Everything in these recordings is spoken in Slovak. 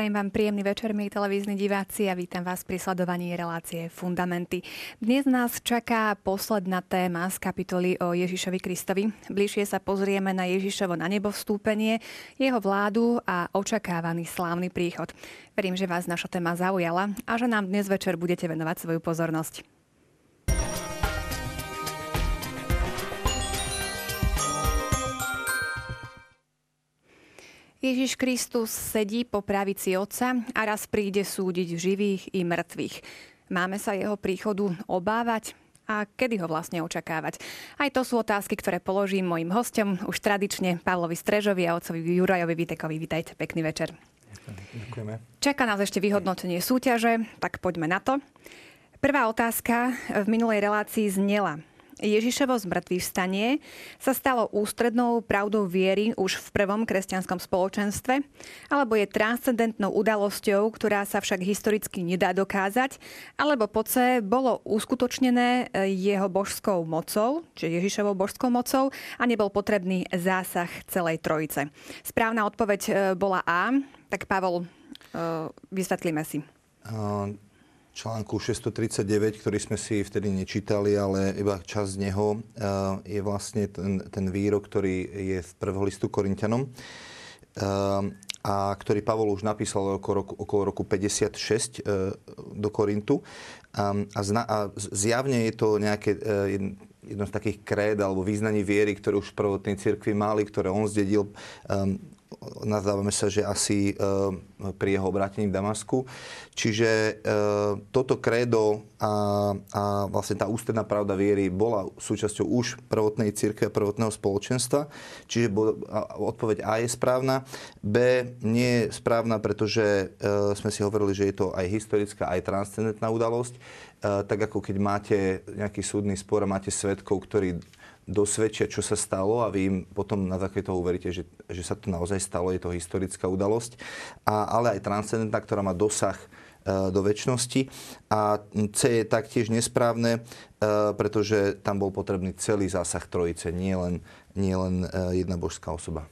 Prajem vám príjemný večer, milí televízni diváci a vítam vás pri sledovaní relácie Fundamenty. Dnes nás čaká posledná téma z kapitoly o Ježišovi Kristovi. Bližšie sa pozrieme na Ježišovo na nebo vstúpenie, jeho vládu a očakávaný slávny príchod. Verím, že vás naša téma zaujala a že nám dnes večer budete venovať svoju pozornosť. Ježiš Kristus sedí po pravici Otca a raz príde súdiť živých i mŕtvych. Máme sa jeho príchodu obávať? A kedy ho vlastne očakávať? Aj to sú otázky, ktoré položím mojim hostom, už tradične Pavlovi Strežovi a otcovi Jurajovi Vitekovi. Vítajte, pekný večer. Ďakujeme. Čaká nás ešte vyhodnotenie súťaže, tak poďme na to. Prvá otázka v minulej relácii znela. Ježišovo zmrtvý vstanie sa stalo ústrednou pravdou viery už v prvom kresťanskom spoločenstve, alebo je transcendentnou udalosťou, ktorá sa však historicky nedá dokázať, alebo po C bolo uskutočnené e, jeho božskou mocou, čiže Ježišovou božskou mocou a nebol potrebný zásah celej trojice. Správna odpoveď e, bola A, tak Pavol, e, vysvetlíme si článku 639, ktorý sme si vtedy nečítali, ale iba čas z neho eh, je vlastne ten, ten výrok, ktorý je v prvého listu Korintianom eh, a ktorý Pavol už napísal okolo roku, okolo roku 56 eh, do Korintu. A, a, zna, a zjavne je to nejaké jedno z takých kréd alebo význaní viery, ktoré už v prvotnej cirkvi mali, ktoré on zdedil nazdávame sa, že asi e, pri jeho obrátení v Damasku. Čiže e, toto krédo a, a vlastne tá ústredná pravda viery bola súčasťou už prvotnej církve a prvotného spoločenstva. Čiže odpoveď A je správna. B nie je správna, pretože e, sme si hovorili, že je to aj historická, aj transcendentná udalosť. Tak ako keď máte nejaký súdny spor a máte svetkov, ktorí dosvedčia, čo sa stalo a vy im potom na základe toho uveríte, že, že sa to naozaj stalo, je to historická udalosť, a, ale aj transcendentná, ktorá má dosah e, do väčšnosti. A C je taktiež nesprávne, e, pretože tam bol potrebný celý zásah trojice, nie len, nie len e, jedna božská osoba.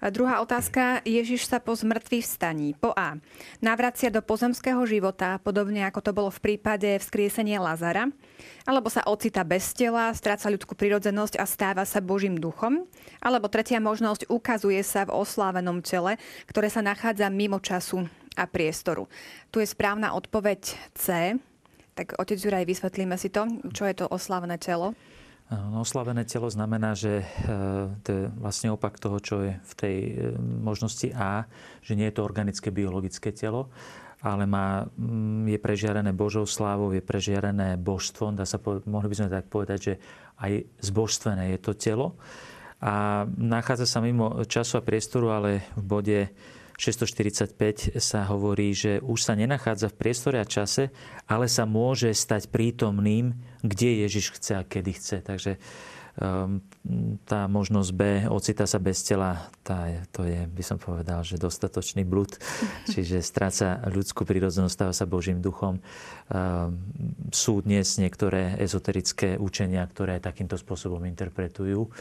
Druhá otázka. Ježiš sa po zmrtvých vstaní po A. Navracia do pozemského života, podobne ako to bolo v prípade vzkriesenia Lazara, alebo sa ocita bez tela, stráca ľudskú prirodzenosť a stáva sa Božím duchom, alebo tretia možnosť ukazuje sa v oslávenom tele, ktoré sa nachádza mimo času a priestoru. Tu je správna odpoveď C. Tak otec Juraj, vysvetlíme si to, čo je to oslávené telo. Oslavené telo znamená, že e, to je vlastne opak toho, čo je v tej e, možnosti A, že nie je to organické biologické telo, ale má, mm, je prežiarené Božou slávou, je prežiarené božstvom. Dá sa, mohli by sme tak povedať, že aj zbožstvené je to telo. A nachádza sa mimo času a priestoru, ale v bode 645 sa hovorí, že už sa nenachádza v priestore a čase, ale sa môže stať prítomným, kde Ježiš chce a kedy chce. Takže um, tá možnosť B, ocita sa bez tela, tá je, to je, by som povedal, že dostatočný blud. Čiže stráca ľudskú prírodzenosť, stáva sa Božím duchom. Um, sú dnes niektoré ezoterické učenia, ktoré takýmto spôsobom interpretujú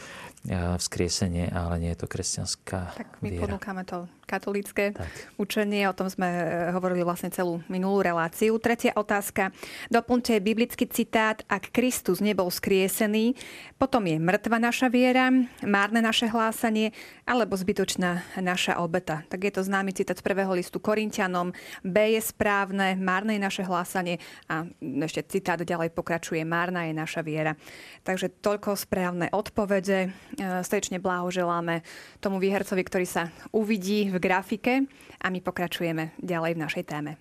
vzkriesenie, ale nie je to kresťanská Tak my viera. ponúkame to katolické tak. učenie, o tom sme e, hovorili vlastne celú minulú reláciu. Tretia otázka. Doplňte biblický citát, ak Kristus nebol skriesený, potom je mŕtva naša viera, márne naše hlásanie, alebo zbytočná naša obeta. Tak je to známy citát z prvého listu Korintianom. B je správne, márne je naše hlásanie a ešte citát ďalej pokračuje, márna je naša viera. Takže toľko správne odpovede. E, srdečne blahoželáme tomu výhercovi, ktorý sa uvidí v grafike a my pokračujeme ďalej v našej téme.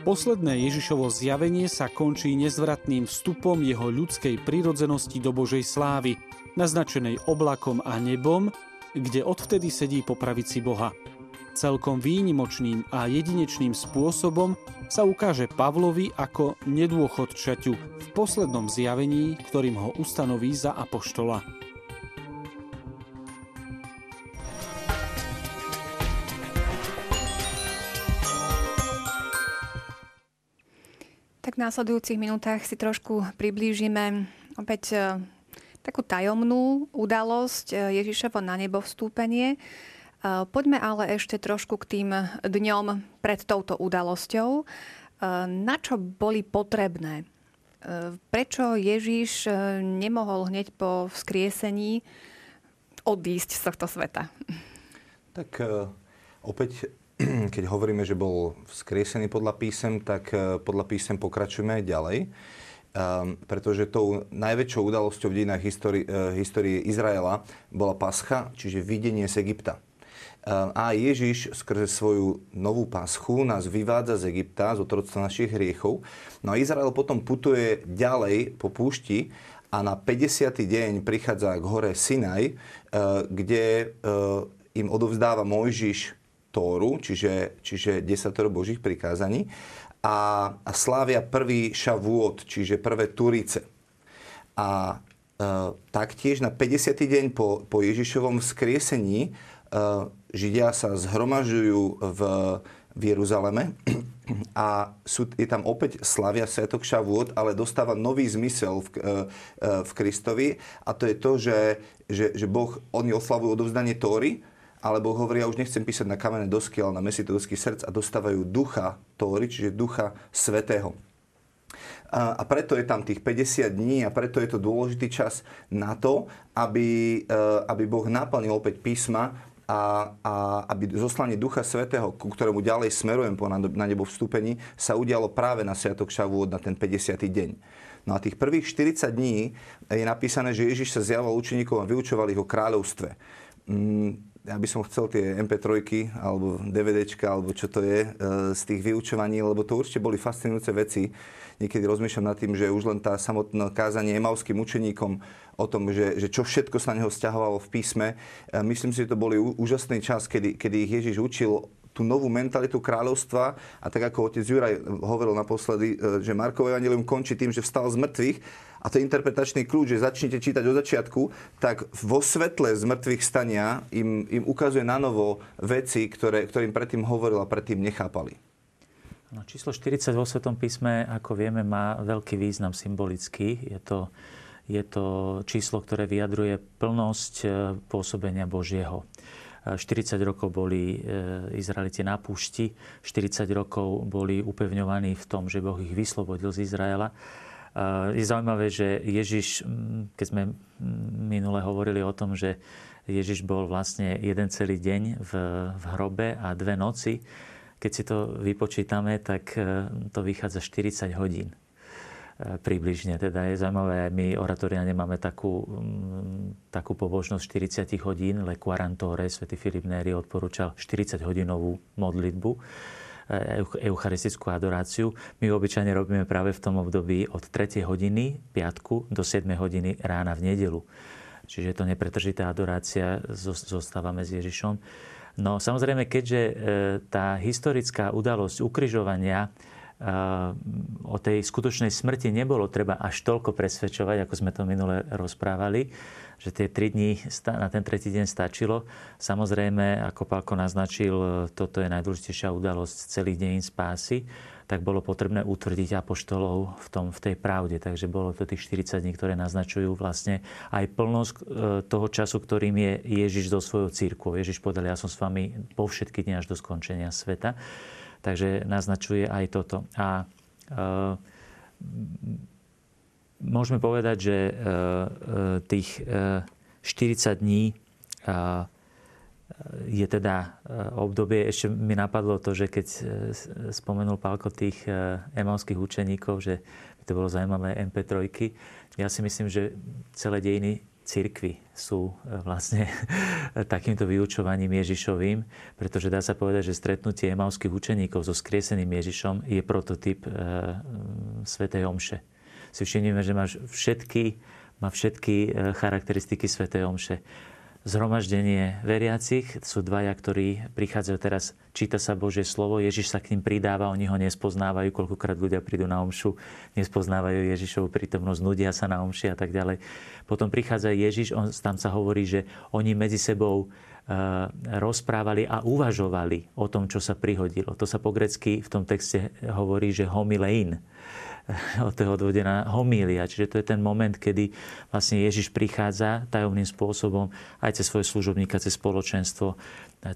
Posledné Ježišovo zjavenie sa končí nezvratným vstupom jeho ľudskej prirodzenosti do Božej slávy, naznačenej oblakom a nebom, kde odvtedy sedí po pravici Boha. Celkom výnimočným a jedinečným spôsobom sa ukáže Pavlovi ako nedôchodčaťu v poslednom zjavení, ktorým ho ustanoví za apoštola. Tak v následujúcich minútach si trošku priblížime opäť e, takú tajomnú udalosť e, Ježišovo na nebo vstúpenie. E, poďme ale ešte trošku k tým dňom pred touto udalosťou. Na čo boli potrebné? Prečo Ježiš nemohol hneď po vzkriesení odísť z tohto sveta? Tak opäť keď hovoríme, že bol vzkriesený podľa písem, tak eh, podľa písem pokračujeme aj ďalej. Um, pretože tou najväčšou udalosťou v dejinách histórie Izraela bola Pascha, čiže videnie z Egypta. Um, a Ježiš skrze svoju novú paschu nás vyvádza z Egypta, z otroctva našich hriechov. No a Izrael potom putuje ďalej po púšti a na 50. deň prichádza k hore Sinaj, uh, kde uh, im odovzdáva Mojžiš Tóru, čiže, čiže 10 Božích prikázaní a, a slávia prvý šavúot, čiže prvé Turice. A e, taktiež na 50. deň po, po Ježišovom vzkriesení Židia sa zhromažujú v, v Jeruzaleme a sú, je tam opäť slavia Sviatok Šavúot, ale dostáva nový zmysel v, e, e, v Kristovi a to je to, že, že, že Boh, oni oslavujú odovzdanie Tóry, alebo hovoria, ja už nechcem písať na kamenné dosky, ale na mesitovský srdc a dostávajú ducha Tóry, čiže ducha svetého. A, preto je tam tých 50 dní a preto je to dôležitý čas na to, aby, aby Boh naplnil opäť písma a, a aby zoslanie Ducha Svetého, ku ktorému ďalej smerujem po na, nebo vstúpení, sa udialo práve na Sviatok Šavúod na ten 50. deň. No a tých prvých 40 dní je napísané, že Ježiš sa zjavoval učeníkom a vyučoval ich o kráľovstve. Mm, ja by som chcel tie MP3 alebo DVDčka, alebo čo to je, e, z tých vyučovaní, lebo to určite boli fascinujúce veci. Niekedy rozmýšľam nad tým, že už len tá samotná kázanie emauským učeníkom o tom, že, že čo všetko sa na neho stiahovalo v písme. E, myslím si, že to boli úžasný čas, kedy, kedy ich Ježiš učil tú novú mentalitu kráľovstva a tak ako otec Juraj hovoril naposledy, e, že Markové evangelium končí tým, že vstal z mŕtvych a to je interpretačný kľúč, že začnete čítať od začiatku, tak vo svetle z mŕtvych stania im, im ukazuje na novo veci, ktoré, ktorým predtým hovoril a predtým nechápali. No, číslo 40 vo Svetom písme, ako vieme, má veľký význam symbolický. Je to, je to číslo, ktoré vyjadruje plnosť e, pôsobenia Božieho. 40 e, rokov boli e, Izraeliti na púšti, 40 rokov boli upevňovaní v tom, že Boh ich vyslobodil z Izraela je zaujímavé, že Ježiš, keď sme minule hovorili o tom, že Ježiš bol vlastne jeden celý deň v, v hrobe a dve noci, keď si to vypočítame, tak to vychádza 40 hodín približne. Teda je zaujímavé, my oratoriane máme takú, takú pobožnosť 40 hodín, le quarantore, svätý Filip Néry odporúčal 40 hodinovú modlitbu eucharistickú adoráciu. My obyčajne robíme práve v tom období od 3. hodiny piatku do 7. hodiny rána v nedelu. Čiže je to nepretržitá adorácia, zostávame s Ježišom. No samozrejme, keďže e, tá historická udalosť ukryžovania o tej skutočnej smrti nebolo treba až toľko presvedčovať, ako sme to minule rozprávali, že tie tri dní na ten tretí deň stačilo. Samozrejme, ako Pálko naznačil, toto je najdôležitejšia udalosť celých dejín spásy, tak bolo potrebné utvrdiť apoštolov v, tom, v tej pravde. Takže bolo to tých 40 dní, ktoré naznačujú vlastne aj plnosť e, toho času, ktorým je Ježiš do svojho církvu. Ježiš povedal, ja som s vami po všetky dni až do skončenia sveta. Takže naznačuje aj toto. A e, môžeme povedať, že e, e, tých 40 e, dní je teda obdobie, ešte mi napadlo to, že keď spomenul Pálko tých emalských učeníkov, že to bolo zaujímavé MP3, ja si myslím, že celé dejiny cirkvy sú vlastne takýmto vyučovaním Ježišovým, pretože dá sa povedať, že stretnutie emalských učeníkov so skrieseným Ježišom je prototyp Svetej Omše si všimneme, že máš všetky, má všetky e, charakteristiky Sv. Omše. Zhromaždenie veriacich. Sú dvaja, ktorí prichádzajú teraz, číta sa Božie slovo, Ježiš sa k ním pridáva, oni ho nespoznávajú, koľkokrát ľudia prídu na omšu, nespoznávajú Ježišovu prítomnosť, nudia sa na omši a tak ďalej. Potom prichádza Ježiš, on, tam sa hovorí, že oni medzi sebou e, rozprávali a uvažovali o tom, čo sa prihodilo. To sa po grecky v tom texte hovorí, že homilein od toho odvodená homília. Čiže to je ten moment, kedy vlastne Ježiš prichádza tajomným spôsobom aj cez svoje služobníka, cez spoločenstvo,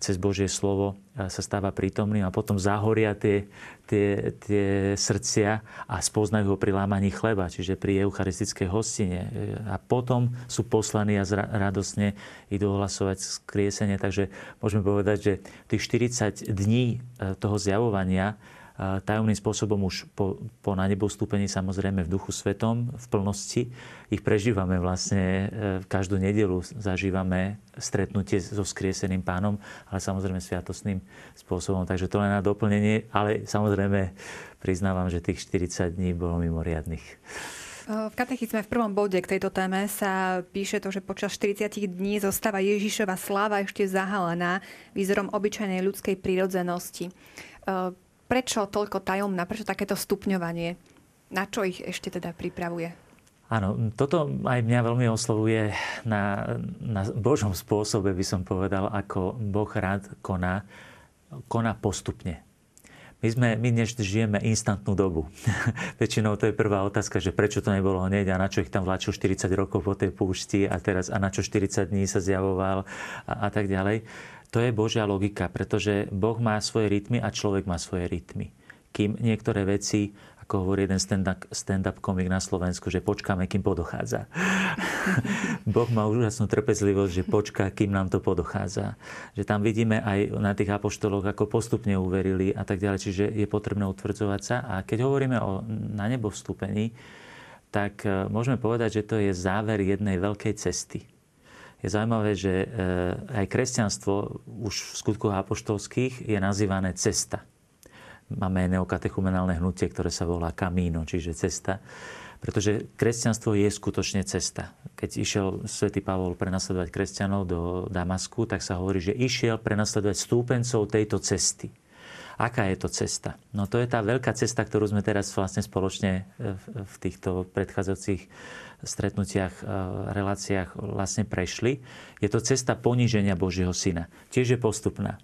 cez Božie slovo sa stáva prítomným a potom zahoria tie, tie, tie srdcia a spoznajú ho pri lámaní chleba, čiže pri eucharistickej hostine. A potom sú poslaní a radosne idú ohlasovať skriesenie. Takže môžeme povedať, že tých 40 dní e, toho zjavovania tajomným spôsobom už po, po na nebo vstúpení samozrejme v duchu svetom, v plnosti. Ich prežívame vlastne e, každú nedelu, zažívame stretnutie so skrieseným pánom, ale samozrejme sviatosným spôsobom. Takže to len na doplnenie, ale samozrejme priznávam, že tých 40 dní bolo mimoriadných. V katechizme v prvom bode k tejto téme sa píše to, že počas 40 dní zostáva Ježišova sláva ešte zahalená výzorom obyčajnej ľudskej prírodzenosti prečo toľko tajomná, prečo takéto stupňovanie? Na čo ich ešte teda pripravuje? Áno, toto aj mňa veľmi oslovuje na, na Božom spôsobe, by som povedal, ako Boh rád koná, koná postupne. My, sme, my dnes žijeme instantnú dobu. Väčšinou to je prvá otázka, že prečo to nebolo hneď a na čo ich tam vláčil 40 rokov po tej púšti a teraz a na čo 40 dní sa zjavoval a, a tak ďalej. To je Božia logika, pretože Boh má svoje rytmy a človek má svoje rytmy. Kým niektoré veci, ako hovorí jeden stand-up, stand-up komik na Slovensku, že počkáme, kým podochádza. boh má úžasnú trpezlivosť, že počká, kým nám to podochádza. Že tam vidíme aj na tých apoštoloch, ako postupne uverili a tak ďalej. Čiže je potrebné utvrdzovať sa. A keď hovoríme o na nebo vstúpení, tak e, môžeme povedať, že to je záver jednej veľkej cesty je zaujímavé, že eh, aj kresťanstvo už v skutkoch apoštolských je nazývané cesta. Máme neokatechumenálne hnutie, ktoré sa volá kamíno, čiže cesta. Pretože kresťanstvo je skutočne cesta. Keď išiel svätý Pavol prenasledovať kresťanov do Damasku, tak sa hovorí, že išiel prenasledovať stúpencov tejto cesty. Aká je to cesta? No to je tá veľká cesta, ktorú sme teraz vlastne spoločne eh, v týchto predchádzajúcich stretnutiach, e, reláciách vlastne prešli. Je to cesta poníženia Božieho syna. Tiež je postupná.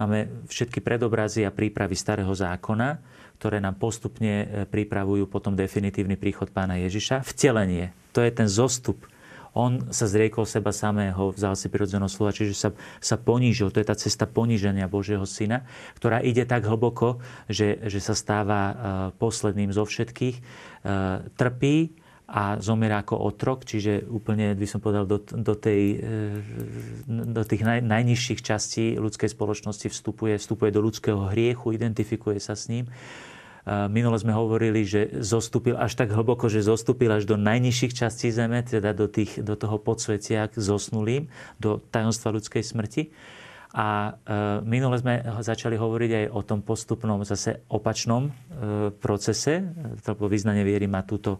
Máme všetky predobrazy a prípravy starého zákona, ktoré nám postupne e, pripravujú potom definitívny príchod pána Ježiša. Vtelenie. To je ten zostup on sa zriekol seba samého, vzal si prirodzeného slova, čiže sa, sa ponížil. To je tá cesta poníženia Božieho Syna, ktorá ide tak hlboko, že, že sa stáva uh, posledným zo všetkých. Trpí, a zomiera ako otrok, čiže úplne by som povedal do, do, tej, e, do tých naj, najnižších častí ľudskej spoločnosti vstupuje, vstupuje do ľudského hriechu, identifikuje sa s ním. E, minule sme hovorili, že zostúpil až tak hlboko, že zostúpil až do najnižších častí zeme, teda do, tých, do toho podsvetia k zosnulým, do tajomstva ľudskej smrti. A e, minule sme začali hovoriť aj o tom postupnom, zase opačnom procese, lebo vyznanie viery má túto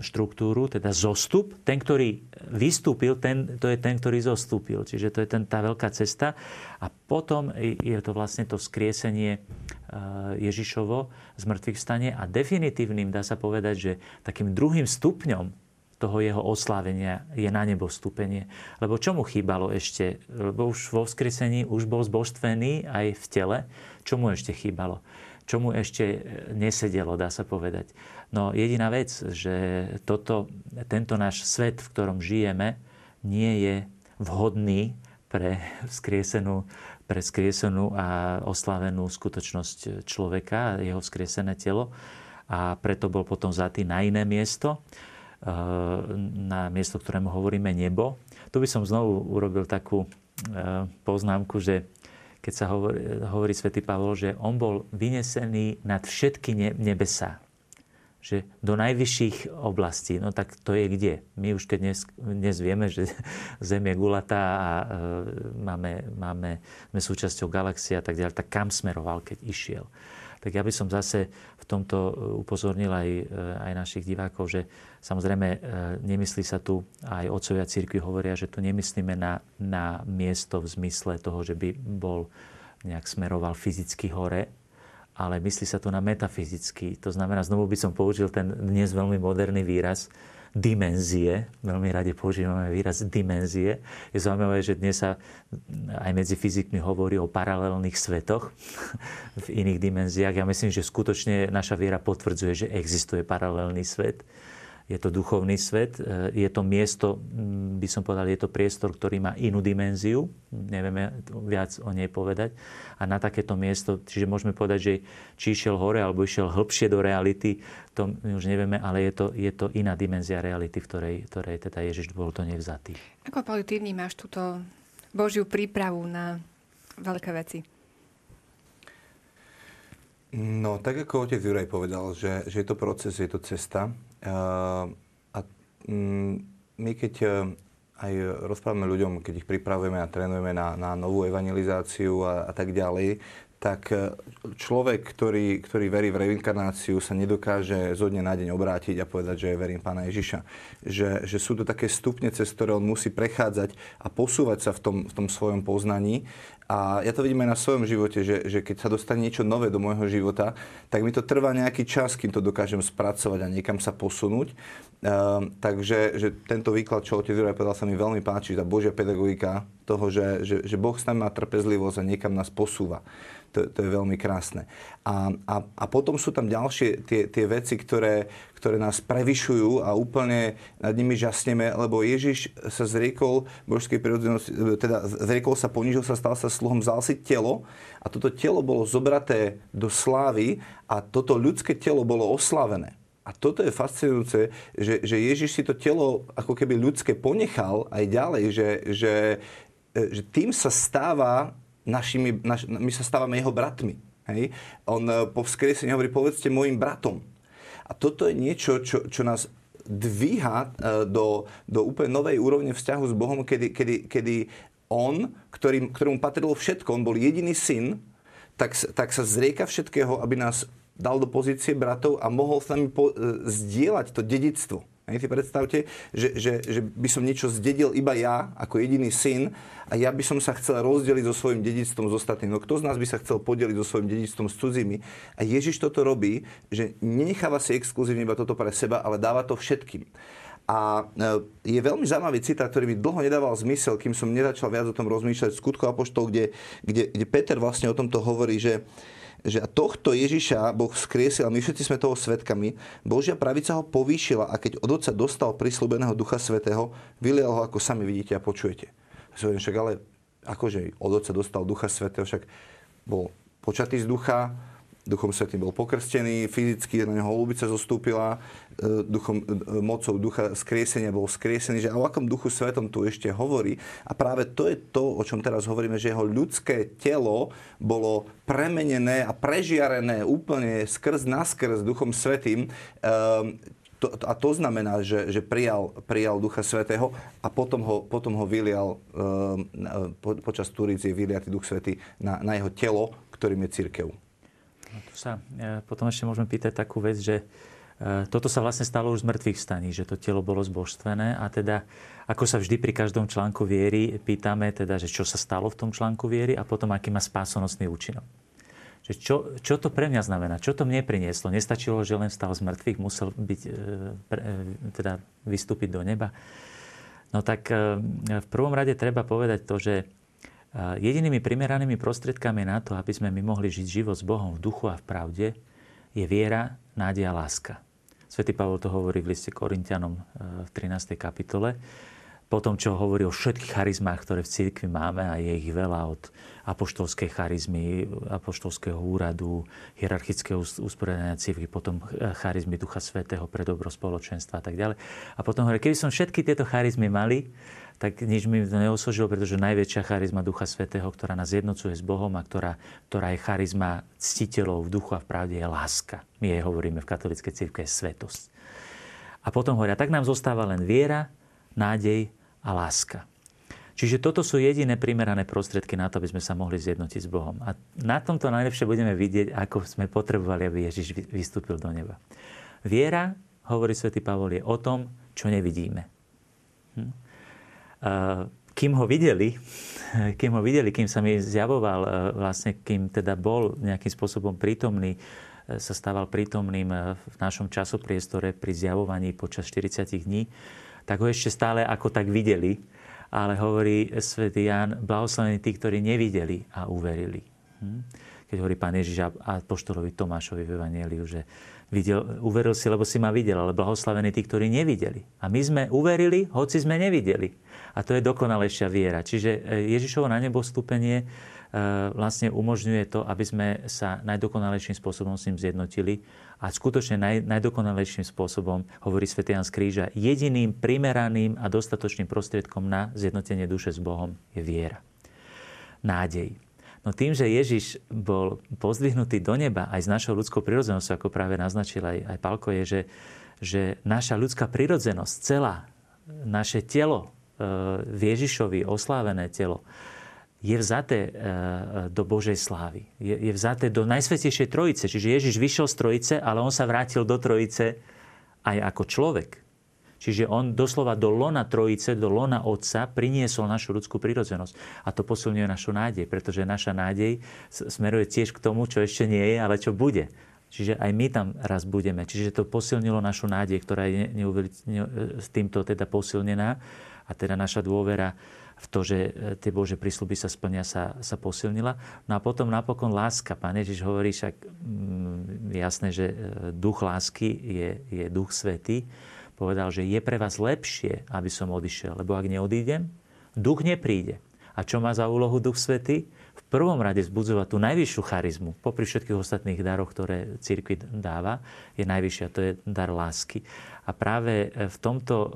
štruktúru, teda zostup. Ten, ktorý vystúpil, ten, to je ten, ktorý zostúpil. Čiže to je ten, tá veľká cesta. A potom je to vlastne to skriesenie uh, Ježišovo z mŕtvych stane a definitívnym dá sa povedať, že takým druhým stupňom toho jeho oslávenia je na nebo vstúpenie. Lebo čo mu chýbalo ešte? Lebo už vo vzkriesení už bol zbožstvený aj v tele. Čo mu ešte chýbalo? Čo mu ešte nesedelo, dá sa povedať? No jediná vec, že toto, tento náš svet, v ktorom žijeme, nie je vhodný pre skriesenú, pre skriesenú a oslavenú skutočnosť človeka, jeho skriesené telo. A preto bol potom zatý na iné miesto, eh, na miesto, ktorému hovoríme nebo. Tu by som znovu urobil takú eh, poznámku, že keď sa hovorí, hovorí svätý Pavol, že on bol vynesený nad všetky nebesá že do najvyšších oblastí, no tak to je kde? My už keď dnes, dnes vieme, že Zem je gulatá a e, máme, máme, sme súčasťou galaxie a tak ďalej, tak kam smeroval, keď išiel? Tak ja by som zase v tomto e, upozornil aj, e, aj našich divákov, že samozrejme e, nemyslí sa tu, aj otcovia církvy hovoria, že tu nemyslíme na, na miesto v zmysle toho, že by bol nejak smeroval fyzicky hore, ale myslí sa tu na metafyzický. To znamená, znovu by som použil ten dnes veľmi moderný výraz, dimenzie. Veľmi rade používame výraz dimenzie. Je zaujímavé, že dnes sa aj medzi fyzikmi hovorí o paralelných svetoch v iných dimenziách. Ja myslím, že skutočne naša viera potvrdzuje, že existuje paralelný svet je to duchovný svet, e, je to miesto, by som povedal, je to priestor, ktorý má inú dimenziu, nevieme viac o nej povedať. A na takéto miesto, čiže môžeme povedať, že či išiel hore alebo išiel hĺbšie do reality, to my už nevieme, ale je to, je to iná dimenzia reality, v ktorej, ktorej teda Ježiš bol to nevzatý. Ako ty vnímaš túto Božiu prípravu na veľké veci? No, tak ako otec Juraj povedal, že, že je to proces, je to cesta. A mm, my keď e, aj rozprávame ľuďom, keď ich pripravujeme a trénujeme na, na novú evangelizáciu a, a tak ďalej, tak e, človek, ktorý, ktorý verí v reinkarnáciu, sa nedokáže zo dňa na deň obrátiť a povedať, že verím Pána Ježiša. Že, že sú to také stupne, cez ktoré on musí prechádzať a posúvať sa v tom, v tom svojom poznaní a ja to vidím aj na svojom živote, že, že keď sa dostane niečo nové do môjho života, tak mi to trvá nejaký čas, kým to dokážem spracovať a niekam sa posunúť. Uh, takže že tento výklad, čo otec Juraj povedal, sa mi veľmi páči, tá Božia pedagogika toho, že, že, že Boh s nami má trpezlivosť a niekam nás posúva. To, to je veľmi krásne. A, a, a potom sú tam ďalšie tie, tie veci, ktoré, ktoré nás prevyšujú a úplne nad nimi žasneme, lebo Ježiš sa zriekol božskej prirodzenosti, teda zriekol sa, ponížil sa, stal sa sluhom, vzal si telo a toto telo bolo zobraté do slávy a toto ľudské telo bolo oslavené. A toto je fascinujúce, že, že Ježiš si to telo ako keby ľudské ponechal aj ďalej, že, že, že tým sa stáva našimi, naš, my sa stávame jeho bratmi. Hej? On eh, po vzkriesení hovorí, povedzte môjim bratom. A toto je niečo, čo, čo nás dvíha eh, do, do úplne novej úrovne vzťahu s Bohom, kedy, kedy, kedy on, ktorý, ktorému patrilo všetko, on bol jediný syn, tak, tak sa zrieka všetkého, aby nás dal do pozície bratov a mohol s nami po, eh, zdieľať to dedictvo. Hej, si predstavte, že, že, že by som niečo zdedil iba ja, ako jediný syn, a ja by som sa chcel rozdeliť so svojím dedictvom s ostatným. No kto z nás by sa chcel podeliť so svojím dedictvom s cudzími? A Ježiš toto robí, že nenecháva si exkluzívne iba toto pre seba, ale dáva to všetkým. A e, je veľmi zaujímavý citát, ktorý mi dlho nedával zmysel, kým som nezačal viac o tom rozmýšľať. Skutko Apoštol, kde, kde, kde Peter vlastne o tomto hovorí, že že tohto Ježiša Boh skriesil a my všetci sme toho svetkami. Božia pravica ho povýšila a keď od Otca dostal prislúbeného Ducha Svetého, vylial ho, ako sami vidíte a počujete. Zhovorím, však ale akože od Otca dostal Ducha Svetého, však bol počatý z ducha, Duchom Svetým bol pokrstený, fyzicky na neho holubica zostúpila, e, duchom, e, mocou ducha skriesenia bol skriesený, že o akom duchu svetom tu ešte hovorí. A práve to je to, o čom teraz hovoríme, že jeho ľudské telo bolo premenené a prežiarené úplne skrz naskrz duchom svetým. Um, to, a to znamená, že, že prijal, prijal Ducha Svetého a potom ho, potom ho vylial, um, po, počas Turície vyliatý Duch Svetý na, na jeho telo, ktorým je církev. No, tu sa e, potom ešte môžeme pýtať takú vec, že e, toto sa vlastne stalo už z mŕtvych staní, že to telo bolo zbožstvené a teda ako sa vždy pri každom článku viery pýtame, teda, že čo sa stalo v tom článku viery a potom aký má spásonosný účinok. Že čo, čo to pre mňa znamená? Čo to mne prinieslo? Nestačilo, že len stal z mŕtvych, musel byť, e, teda vystúpiť do neba? No tak v prvom rade treba povedať to, že Jedinými primeranými prostriedkami na to, aby sme my mohli žiť život s Bohom v duchu a v pravde, je viera, nádej a láska. Svetý Pavol to hovorí v liste Korintianom e, v 13. kapitole. Po tom, čo hovorí o všetkých charizmách, ktoré v cirkvi máme, a je ich veľa od apoštolskej charizmy, apoštolského úradu, hierarchického usporiadania cirkvi, potom charizmy Ducha Svetého pre dobro spoločenstva a tak ďalej. A potom hovorí, keby som všetky tieto charizmy mali, tak nič mi to neosožilo, pretože najväčšia charizma Ducha Svetého, ktorá nás jednocuje s Bohom a ktorá, ktorá je charizma ctiteľov v duchu a v pravde, je láska. My jej hovoríme v katolíckej cirkvi je svetosť. A potom hovoria, tak nám zostáva len viera, nádej a láska. Čiže toto sú jediné primerané prostriedky na to, aby sme sa mohli zjednotiť s Bohom. A na tomto najlepšie budeme vidieť, ako sme potrebovali, aby Ježiš vystúpil do neba. Viera, hovorí svätý Pavol, je o tom, čo nevidíme. Hm? kým ho videli, kým ho videli, kým sa mi zjavoval, e, vlastne kým teda bol nejakým spôsobom prítomný sa stával prítomným v našom časopriestore pri zjavovaní počas 40 dní, tak ho ešte stále ako tak videli. Ale hovorí svätý Ján, blahoslavení tí, ktorí nevideli a uverili. Hm? Keď hovorí pán Ježiš a poštolovi Tomášovi v Evangeliu, že videl, uveril si, lebo si ma videl, ale blahoslavení tí, ktorí nevideli. A my sme uverili, hoci sme nevideli. A to je dokonalejšia viera. Čiže e, Ježišovo na nebo stúpenie e, vlastne umožňuje to, aby sme sa najdokonalejším spôsobom s ním zjednotili. A skutočne naj, najdokonalejším spôsobom, hovorí Sv. Jan z Kríža, jediným primeraným a dostatočným prostriedkom na zjednotenie duše s Bohom je viera. Nádej. No tým, že Ježiš bol pozdvihnutý do neba aj s našou ľudskou prirodzenosťou, ako práve naznačil aj, aj Palko, je, že, že naša ľudská prirodzenosť, celá, naše telo, e, v Ježišovi oslávené telo, je vzaté e, do Božej slávy. Je, je vzaté do Najsvetejšej Trojice. Čiže Ježiš vyšiel z Trojice, ale on sa vrátil do Trojice aj ako človek. Čiže on doslova do lona trojice, do lona otca priniesol našu ľudskú prírodzenosť. A to posilňuje našu nádej, pretože naša nádej smeruje tiež k tomu, čo ešte nie je, ale čo bude. Čiže aj my tam raz budeme. Čiže to posilnilo našu nádej, ktorá je neuveri- ne, s týmto teda posilnená. A teda naša dôvera v to, že e, tie Bože prísľuby sa splnia, sa, sa posilnila. No a potom napokon láska. Pán Ježiš hovorí však mm, jasné, že e, duch lásky je, je duch svetý povedal, že je pre vás lepšie, aby som odišiel, lebo ak neodídem, duch nepríde. A čo má za úlohu Duch Svetý? V prvom rade vzbudzovať tú najvyššiu charizmu, popri všetkých ostatných daroch, ktoré církvi dáva, je najvyššia, to je dar lásky. A práve v tomto e,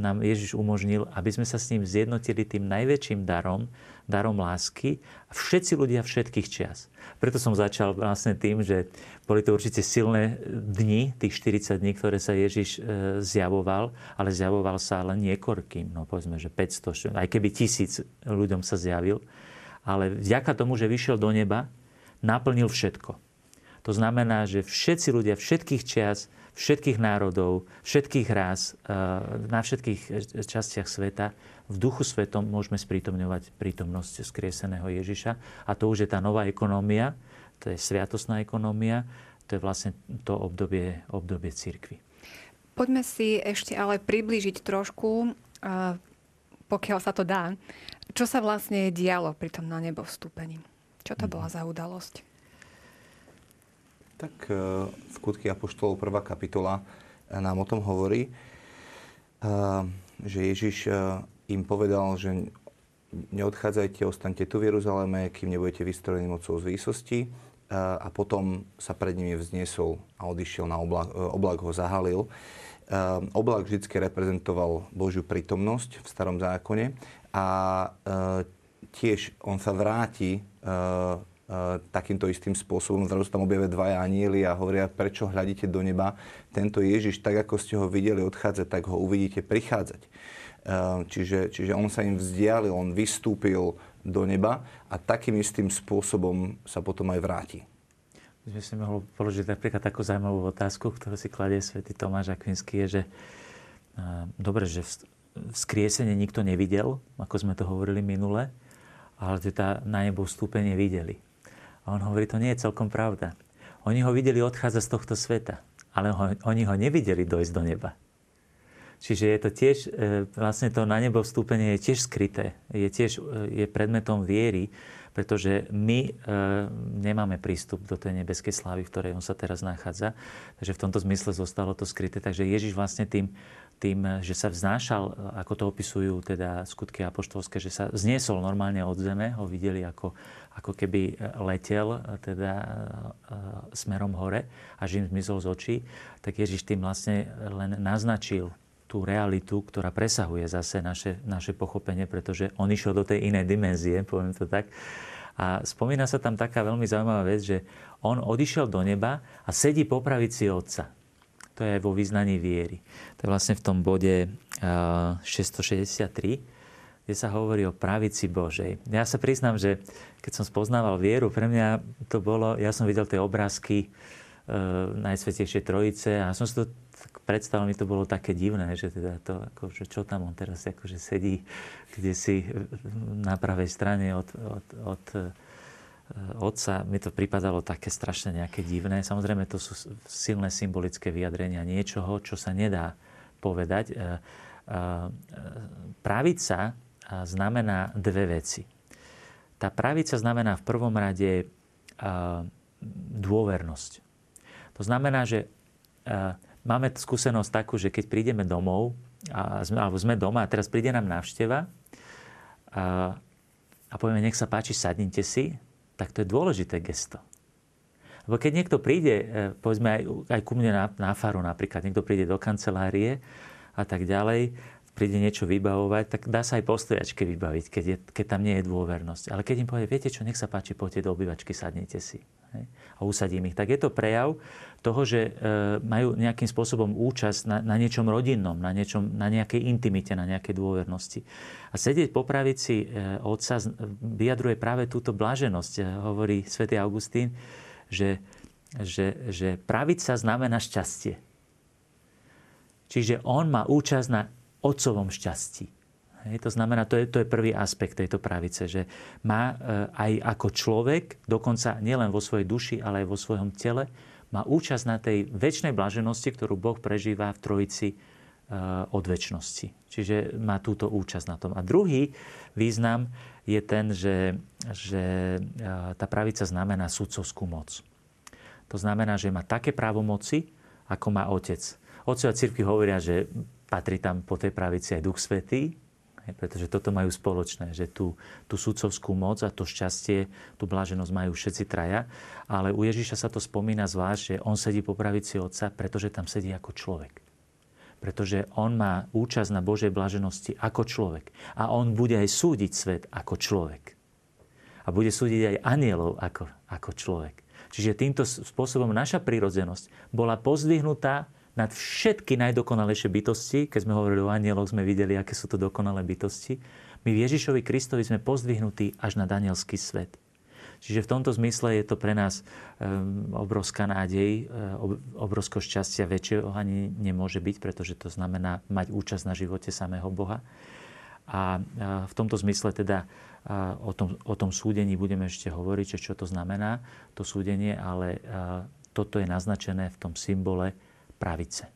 nám Ježiš umožnil, aby sme sa s ním zjednotili tým najväčším darom, darom lásky, všetci ľudia všetkých čias. Preto som začal vlastne tým, že boli to určite silné dni, tých 40 dní, ktoré sa Ježiš e, zjavoval, ale zjavoval sa len niekoľkým, no povedzme, že 500, aj keby tisíc ľuďom sa zjavil, ale vďaka tomu, že vyšiel do neba, naplnil všetko. To znamená, že všetci ľudia všetkých čias, všetkých národov, všetkých rás, e, na všetkých častiach sveta v duchu svetom môžeme sprítomňovať prítomnosť skrieseného Ježiša. A to už je tá nová ekonomia, to je sviatosná ekonomia, to je vlastne to obdobie, obdobie církvy. Poďme si ešte ale priblížiť trošku, pokiaľ sa to dá, čo sa vlastne dialo pri tom na nebo vstúpení. Čo to bola mhm. za udalosť? Tak e, skutky Apoštolov 1. kapitola e, nám o tom hovorí, e, že Ježiš im povedal, že neodchádzajte, ostaňte tu v Jeruzaleme, kým nebudete vystrojení mocou z výsosti. A potom sa pred nimi vzniesol a odišiel na oblak, oblak ho zahalil. Oblak vždy reprezentoval Božiu prítomnosť v starom zákone a tiež on sa vráti takýmto istým spôsobom. Zrazu tam objavia dvaja anieli a hovoria, prečo hľadíte do neba. Tento Ježiš, tak ako ste ho videli odchádzať, tak ho uvidíte prichádzať. Ehm, čiže, čiže on sa im vzdialil, on vystúpil do neba a takým istým spôsobom sa potom aj vráti. My sme si mohli položiť napríklad takú zaujímavú otázku, ktorú si kladie svätý Tomáš Akvinský, je, že ehm, dobre, že vzkriesenie nikto nevidel, ako sme to hovorili minule, ale teda na nebo vstúpenie videli. On hovorí, to nie je celkom pravda. Oni ho videli odchádzať z tohto sveta, ale ho, oni ho nevideli dojsť do neba. Čiže je to tiež, e, vlastne to na nebo vstúpenie je tiež skryté, je tiež e, je predmetom viery, pretože my e, nemáme prístup do tej nebeskej slávy, v ktorej on sa teraz nachádza. Takže v tomto zmysle zostalo to skryté. Takže Ježiš vlastne tým, tým, že sa vznášal, ako to opisujú teda skutky apoštolské, že sa zniesol normálne od zeme, ho videli ako, ako keby letel teda smerom hore a žim zmizol z očí, tak Ježiš tým vlastne len naznačil tú realitu, ktorá presahuje zase naše, naše pochopenie, pretože on išiel do tej inej dimenzie, poviem to tak. A spomína sa tam taká veľmi zaujímavá vec, že on odišiel do neba a sedí po pravici Otca. To je aj vo význaní viery. To je vlastne v tom bode 663, kde sa hovorí o pravici Božej. Ja sa priznám, že keď som spoznával vieru, pre mňa to bolo, ja som videl tie obrázky Najsvetejšej Trojice a som si to tak predstav mi to bolo také divné, že teda to, ako, čo tam on teraz akože sedí, kde si na pravej strane od, od, od otca, mi to pripadalo také strašne nejaké divné. Samozrejme, to sú silné symbolické vyjadrenia niečoho, čo sa nedá povedať. Pravica znamená dve veci. Tá pravica znamená v prvom rade dôvernosť. To znamená, že máme skúsenosť takú, že keď prídeme domov, a sme, alebo sme doma a teraz príde nám návšteva a, a povieme, nech sa páči, sadnite si, tak to je dôležité gesto. Lebo keď niekto príde, e, povedzme aj, aj ku mne na, na faru napríklad, niekto príde do kancelárie a tak ďalej, príde niečo vybavovať, tak dá sa aj postojačke vybaviť, keď, je, keď tam nie je dôvernosť. Ale keď im povie, viete čo, nech sa páči, poďte do obývačky, sadnite si. Hej, a usadím ich. Tak je to prejav toho, že e, majú nejakým spôsobom účasť na, na niečom rodinnom, na, niečom, na nejakej intimite, na nejakej dôvernosti. A sedieť po pravici e, otca vyjadruje práve túto blaženosť. E, hovorí svätý Augustín, že, že, že pravica znamená šťastie. Čiže on má účasť na otcovom šťastí. Hej, to znamená, to je, to je prvý aspekt tejto pravice, že má e, aj ako človek, dokonca nielen vo svojej duši, ale aj vo svojom tele, má účasť na tej väčšnej blaženosti, ktorú Boh prežíva v Trojici e, od väčšnosti. Čiže má túto účasť na tom. A druhý význam je ten, že, že e, tá pravica znamená sudcovskú moc. To znamená, že má také právomoci, ako má otec. Otcovia cirkvi hovoria, že patrí tam po tej pravici aj Duch Svetý, pretože toto majú spoločné, že tú, tú sudcovskú moc a to šťastie, tú bláženosť majú všetci traja. Ale u Ježiša sa to spomína zvlášť, že on sedí po pravici Otca, pretože tam sedí ako človek. Pretože on má účasť na Božej bláženosti ako človek. A on bude aj súdiť svet ako človek. A bude súdiť aj anielov ako, ako človek. Čiže týmto spôsobom naša prírodzenosť bola pozdvihnutá nad všetky najdokonalejšie bytosti, keď sme hovorili o anieloch, sme videli, aké sú to dokonalé bytosti. My v Ježišovi Kristovi sme pozdvihnutí až na danielský svet. Čiže v tomto zmysle je to pre nás um, obrovská nádej, um, obrovské šťastia väčšieho ani nemôže byť, pretože to znamená mať účasť na živote samého Boha. A v tomto zmysle teda o tom, o tom súdení budeme ešte hovoriť, čo to znamená, to súdenie, ale toto je naznačené v tom symbole pravice.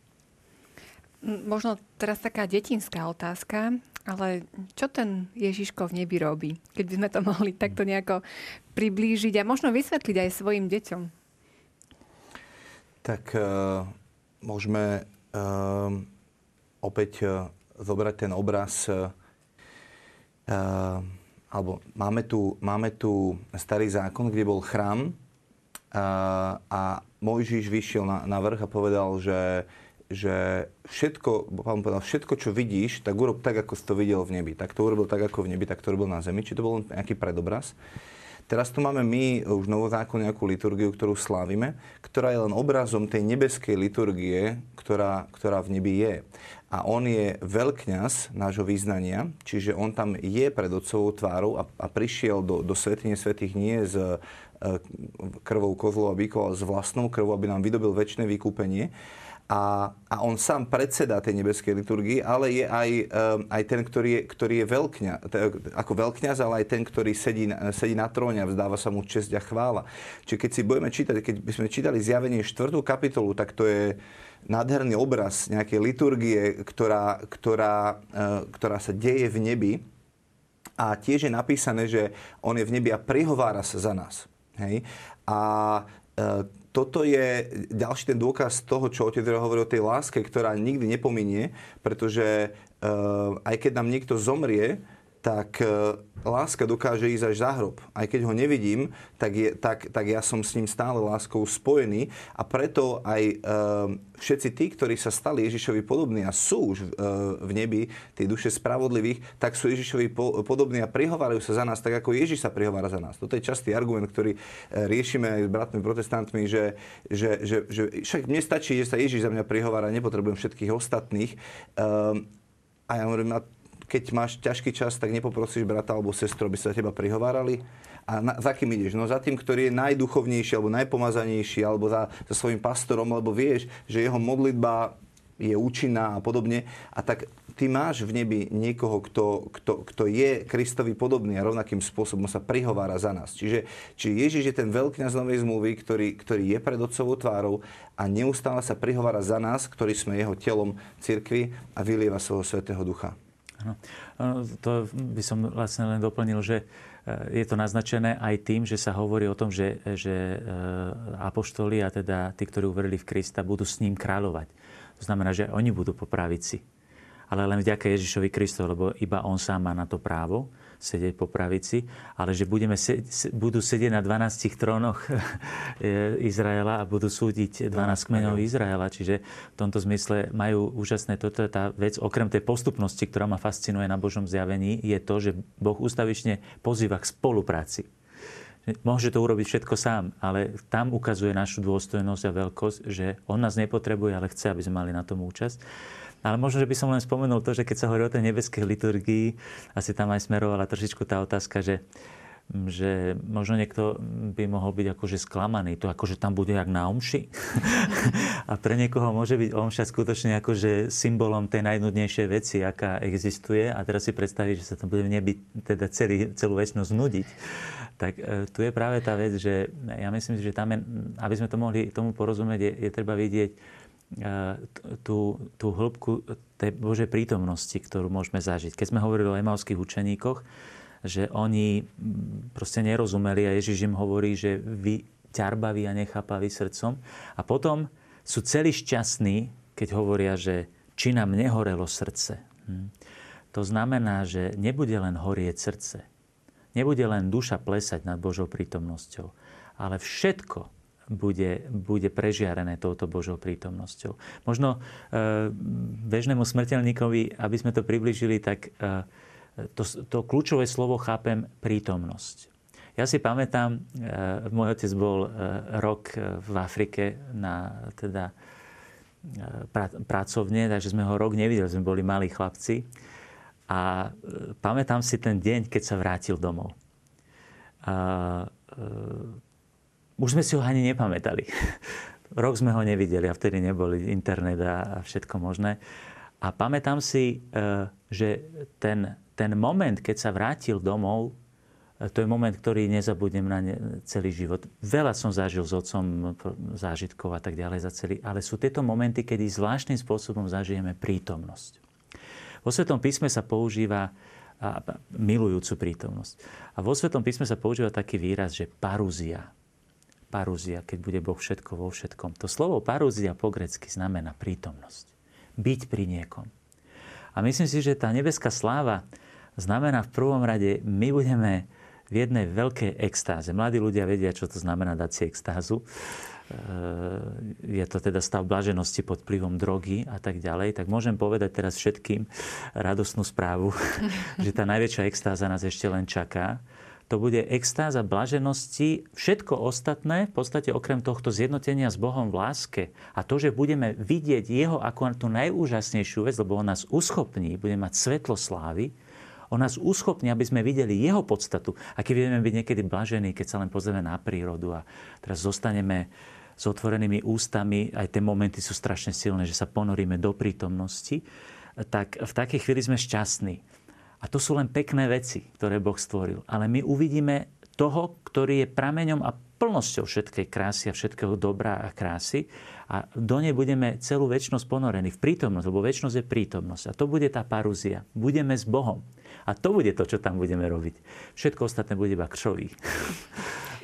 Možno teraz taká detinská otázka, ale čo ten Ježiško v nebi robí? Keď by sme to mohli takto nejako priblížiť a možno vysvetliť aj svojim deťom. Tak uh, môžeme uh, opäť uh, zobrať ten obraz uh, alebo máme tu, máme tu starý zákon, kde bol chrám a, Mojžiš vyšiel na, na vrch a povedal, že, že všetko, pán povedal, všetko, čo vidíš, tak urob tak, ako si to videl v nebi. Tak to urobil tak, ako v nebi, tak to urobil na zemi. Či to bol nejaký predobraz. Teraz tu máme my už novozákon nejakú liturgiu, ktorú slávime, ktorá je len obrazom tej nebeskej liturgie, ktorá, ktorá v nebi je. A on je veľkňaz nášho význania, čiže on tam je pred otcovou tvárou a, a prišiel do, do svetine svetých nie z krvou kozlov a bykov, ale s vlastnou krvou, aby nám vydobil väčšie vykúpenie. A, a on sám predseda tej nebeskej liturgii, ale je aj, um, aj ten, ktorý je, ktorý je veľkňa, ako veľkňaz, ale aj ten, ktorý sedí, sedí na tróne a vzdáva sa mu česť a chvála. Čiže keď si budeme čítať, keď by sme čítali zjavenie 4. kapitolu, tak to je nádherný obraz nejakej liturgie, ktorá, ktorá, uh, ktorá sa deje v nebi. A tiež je napísané, že on je v nebi a prihovára sa za nás. Hej? A e, toto je ďalší ten dôkaz toho, čo otec hovorí o tej láske, ktorá nikdy nepominie, pretože e, aj keď nám niekto zomrie, tak e, láska dokáže ísť až za hrob. Aj keď ho nevidím, tak, je, tak, tak ja som s ním stále láskou spojený a preto aj e, všetci tí, ktorí sa stali Ježišovi podobní a sú už e, v nebi, tie duše spravodlivých, tak sú Ježišovi po, podobní a prihovárajú sa za nás, tak ako Ježiš sa prihovára za nás. Toto je častý argument, ktorý e, riešime aj s bratmi protestantmi, že, že, že, že však mne stačí, že sa Ježiš za mňa prihovára, nepotrebujem všetkých ostatných. E, a ja hovorím, a keď máš ťažký čas, tak nepoprosíš brata alebo sestru, aby sa teba prihovárali? A na, za kým ideš? No za tým, ktorý je najduchovnejší alebo najpomazanejší, alebo za, za svojim pastorom, lebo vieš, že jeho modlitba je účinná a podobne. A tak ty máš v nebi niekoho, kto, kto, kto je Kristovi podobný a rovnakým spôsobom sa prihovára za nás. Čiže, či Ježiš je ten veľkňaz novej zmluvy, ktorý, ktorý je pred Otcovou tvárou a neustále sa prihovára za nás, ktorí sme jeho telom cirkvi a vylieva svojho svetého ducha. To by som vlastne len doplnil, že e, je to naznačené aj tým, že sa hovorí o tom, že, že e, apoštoli a teda tí, ktorí uverili v Krista, budú s ním kráľovať. To znamená, že oni budú po pravici ale len vďaka Ježišovi Kristovi, lebo iba on sám má na to právo sedieť po pravici, ale že budeme se, budú sedieť na 12 trónoch Izraela a budú súdiť 12 kmeňov Izraela. Čiže v tomto zmysle majú úžasné, toto tá vec, okrem tej postupnosti, ktorá ma fascinuje na Božom zjavení, je to, že Boh ústavične pozýva k spolupráci. Môže to urobiť všetko sám, ale tam ukazuje našu dôstojnosť a veľkosť, že on nás nepotrebuje, ale chce, aby sme mali na tom účasť. Ale možno, že by som len spomenul to, že keď sa hovorí o tej nebeskej liturgii, asi tam aj smerovala trošičku tá otázka, že že možno niekto by mohol byť akože sklamaný. To akože tam bude jak na omši. a pre niekoho môže byť omša skutočne akože symbolom tej najnudnejšej veci, aká existuje. A teraz si predstaviť, že sa tam bude nebi teda celý, celú väčšnosť nudiť. Tak e, tu je práve tá vec, že ja myslím, že tam, je, aby sme to mohli tomu porozumieť, je, je treba vidieť, tú, tú hĺbku tej Božej prítomnosti, ktorú môžeme zažiť. Keď sme hovorili o emauských učeníkoch, že oni proste nerozumeli a Ježiš im hovorí, že vy ťarbaví a nechápaví srdcom. A potom sú celí šťastní, keď hovoria, že či nám nehorelo srdce. Hm. To znamená, že nebude len horieť srdce. Nebude len duša plesať nad Božou prítomnosťou. Ale všetko, bude, bude prežiarené touto Božou prítomnosťou. Možno e, bežnému smrteľníkovi, aby sme to približili, tak e, to, to kľúčové slovo chápem prítomnosť. Ja si pamätám, e, môj otec bol e, rok v Afrike na teda, e, pra, pracovne, takže sme ho rok nevideli, sme boli malí chlapci. A e, pamätám si ten deň, keď sa vrátil domov. A, e, už sme si ho ani nepamätali. Rok sme ho nevideli a vtedy neboli internet a všetko možné. A pamätám si, e, že ten, ten moment, keď sa vrátil domov, e, to je moment, ktorý nezabudnem na celý život. Veľa som zažil s otcom zážitkov a tak ďalej za celý, ale sú tieto momenty, kedy zvláštnym spôsobom zažijeme prítomnosť. Vo Svetom písme sa používa a milujúcu prítomnosť. A vo Svetom písme sa používa taký výraz, že parúzia parúzia, keď bude Boh všetko vo všetkom. To slovo parúzia po grecky znamená prítomnosť. Byť pri niekom. A myslím si, že tá nebeská sláva znamená v prvom rade, my budeme v jednej veľkej extáze. Mladí ľudia vedia, čo to znamená dať si extázu. E, je to teda stav blaženosti pod vplyvom drogy a tak ďalej, tak môžem povedať teraz všetkým radosnú správu, že tá najväčšia extáza nás ešte len čaká to bude extáza blaženosti, všetko ostatné, v podstate okrem tohto zjednotenia s Bohom v láske a to, že budeme vidieť Jeho ako tú najúžasnejšiu vec, lebo On nás uschopní, bude mať svetlo slávy, On nás uschopní, aby sme videli Jeho podstatu. A keď budeme byť niekedy blažení, keď sa len pozrieme na prírodu a teraz zostaneme s otvorenými ústami, aj tie momenty sú strašne silné, že sa ponoríme do prítomnosti, tak v takej chvíli sme šťastní. A to sú len pekné veci, ktoré Boh stvoril. Ale my uvidíme toho, ktorý je prameňom a plnosťou všetkej krásy a všetkého dobrá a krásy a do nej budeme celú väčšnosť ponorení v prítomnosť, lebo väčšnosť je prítomnosť. A to bude tá parúzia. Budeme s Bohom. A to bude to, čo tam budeme robiť. Všetko ostatné bude iba křový.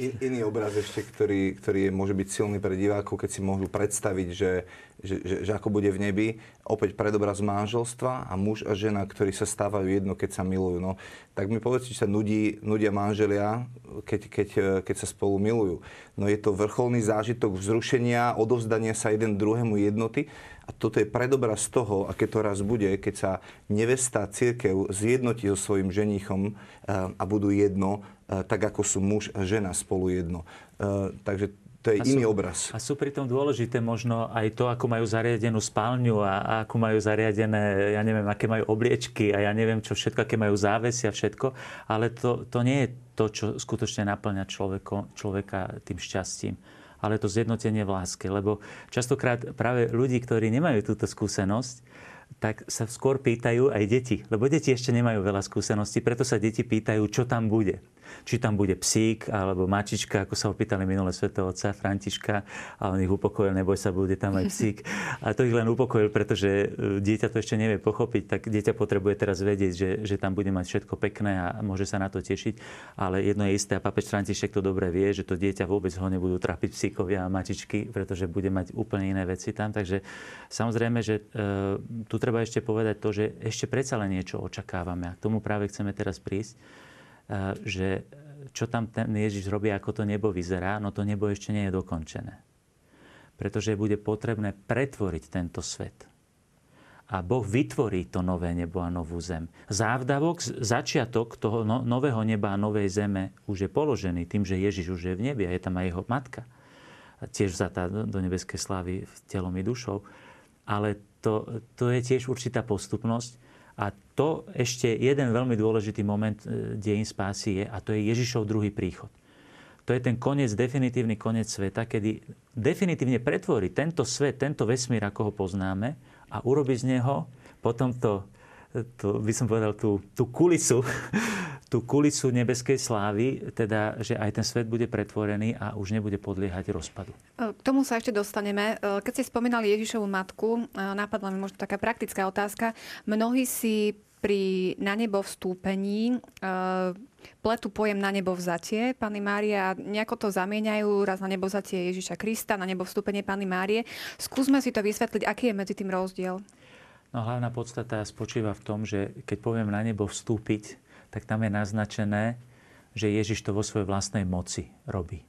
In, iný obraz ešte, ktorý, ktorý môže byť silný pre divákov, keď si môžu predstaviť, že, že, že, že ako bude v nebi. Opäť predobraz manželstva a muž a žena, ktorí sa stávajú jedno, keď sa milujú. No, tak mi povedz, či sa nudí, nudia manželia, keď, keď, keď sa spolu milujú. No je to vrcholný zážitok vzrušenia, odovzdania sa jeden druhému jednoty. A toto je predobraz toho, aké to raz bude, keď sa nevesta církev zjednotí so svojím ženichom eh, a budú jedno E, tak ako sú muž a žena spolu jedno. E, takže to je a iný sú, obraz. A sú pritom dôležité možno aj to, ako majú zariadenú spálňu a, a ako majú zariadené, ja neviem, aké majú obliečky a ja neviem, čo všetko, aké majú závesy a všetko. Ale to, to nie je to, čo skutočne naplňa človeko, človeka tým šťastím. ale to zjednotenie v láske. Lebo častokrát práve ľudí, ktorí nemajú túto skúsenosť, tak sa skôr pýtajú aj deti. Lebo deti ešte nemajú veľa skúseností, preto sa deti pýtajú, čo tam bude či tam bude psík alebo mačička, ako sa opýtali minulé svetého otca Františka a on ich upokojil, neboj sa, bude tam aj psík. A to ich len upokojil, pretože e, dieťa to ešte nevie pochopiť, tak dieťa potrebuje teraz vedieť, že, že tam bude mať všetko pekné a môže sa na to tešiť. Ale jedno je isté, a papež František to dobre vie, že to dieťa vôbec ho nebudú trapiť psíkovia a mačičky, pretože bude mať úplne iné veci tam. Takže samozrejme, že e, tu treba ešte povedať to, že ešte predsa len niečo očakávame a k tomu práve chceme teraz prísť že čo tam ten Ježiš robí, ako to nebo vyzerá, no to nebo ešte nie je dokončené. Pretože bude potrebné pretvoriť tento svet. A Boh vytvorí to nové nebo a novú zem. Závdavok, začiatok toho no, nového neba a novej zeme už je položený tým, že Ježiš už je v nebi a je tam aj jeho matka. Tiež vzatá do nebeskej slávy telom i dušou. Ale to, to je tiež určitá postupnosť, a to ešte jeden veľmi dôležitý moment e, dejín spásy je, a to je Ježišov druhý príchod. To je ten koniec, definitívny koniec sveta, kedy definitívne pretvorí tento svet, tento vesmír, ako ho poznáme a urobi z neho potom to, to by som povedal, tú, tú kulisu tú kulisu nebeskej slávy, teda, že aj ten svet bude pretvorený a už nebude podliehať rozpadu. E, k tomu sa ešte dostaneme. E, keď ste spomínali Ježišovu matku, e, napadla mi možno taká praktická otázka. Mnohí si pri na nebo vstúpení pletu pojem na nebo vzatie Pany Mária nejako to zamieňajú raz na nebo vzatie Ježiša Krista, na nebo vstúpenie Pany Márie. Skúsme si to vysvetliť, aký je medzi tým rozdiel. No hlavná podstata spočíva v tom, že keď poviem na nebo vstúpiť, tak tam je naznačené, že Ježiš to vo svojej vlastnej moci robí.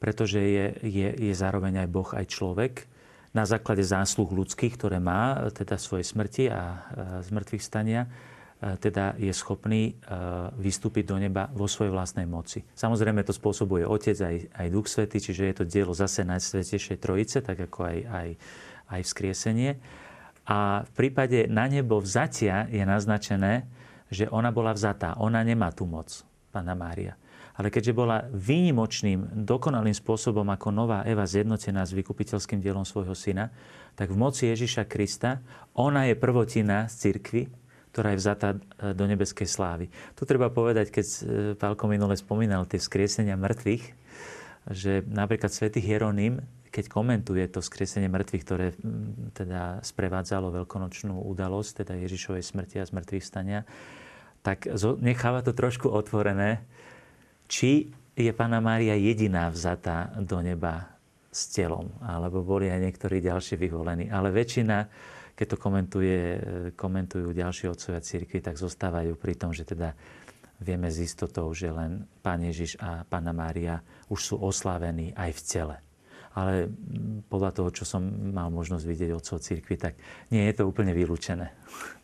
Pretože je, je, je zároveň aj Boh, aj človek. Na základe zásluh ľudských, ktoré má, teda svojej smrti a zmrtvých stania, teda je schopný vystúpiť do neba vo svojej vlastnej moci. Samozrejme to spôsobuje Otec aj, aj Duch Svety, čiže je to dielo zase Najsvetejšej Trojice, tak ako aj, aj, aj vzkriesenie. A v prípade na nebo vzatia je naznačené, že ona bola vzatá. Ona nemá tú moc, Pána Mária. Ale keďže bola výnimočným, dokonalým spôsobom ako nová Eva zjednotená s vykupiteľským dielom svojho syna, tak v moci Ježiša Krista ona je prvotina z cirkvy, ktorá je vzatá e, do nebeskej slávy. Tu treba povedať, keď e, Pálko minule spomínal tie skriesenia mŕtvych, že napríklad svätý Hieronym, keď komentuje to skriesenie mŕtvych, ktoré teda sprevádzalo veľkonočnú udalosť, teda Ježišovej smrti a zmrtvých stania, tak necháva to trošku otvorené, či je Pána Mária jediná vzatá do neba s telom, alebo boli aj niektorí ďalší vyvolení. Ale väčšina, keď to komentuje, komentujú ďalší otcovia církvy, tak zostávajú pri tom, že teda vieme s istotou, že len Pán Ježiš a Pána Mária už sú oslávení aj v tele ale podľa toho, čo som mal možnosť vidieť od cirkvi, tak nie je to úplne vylúčené.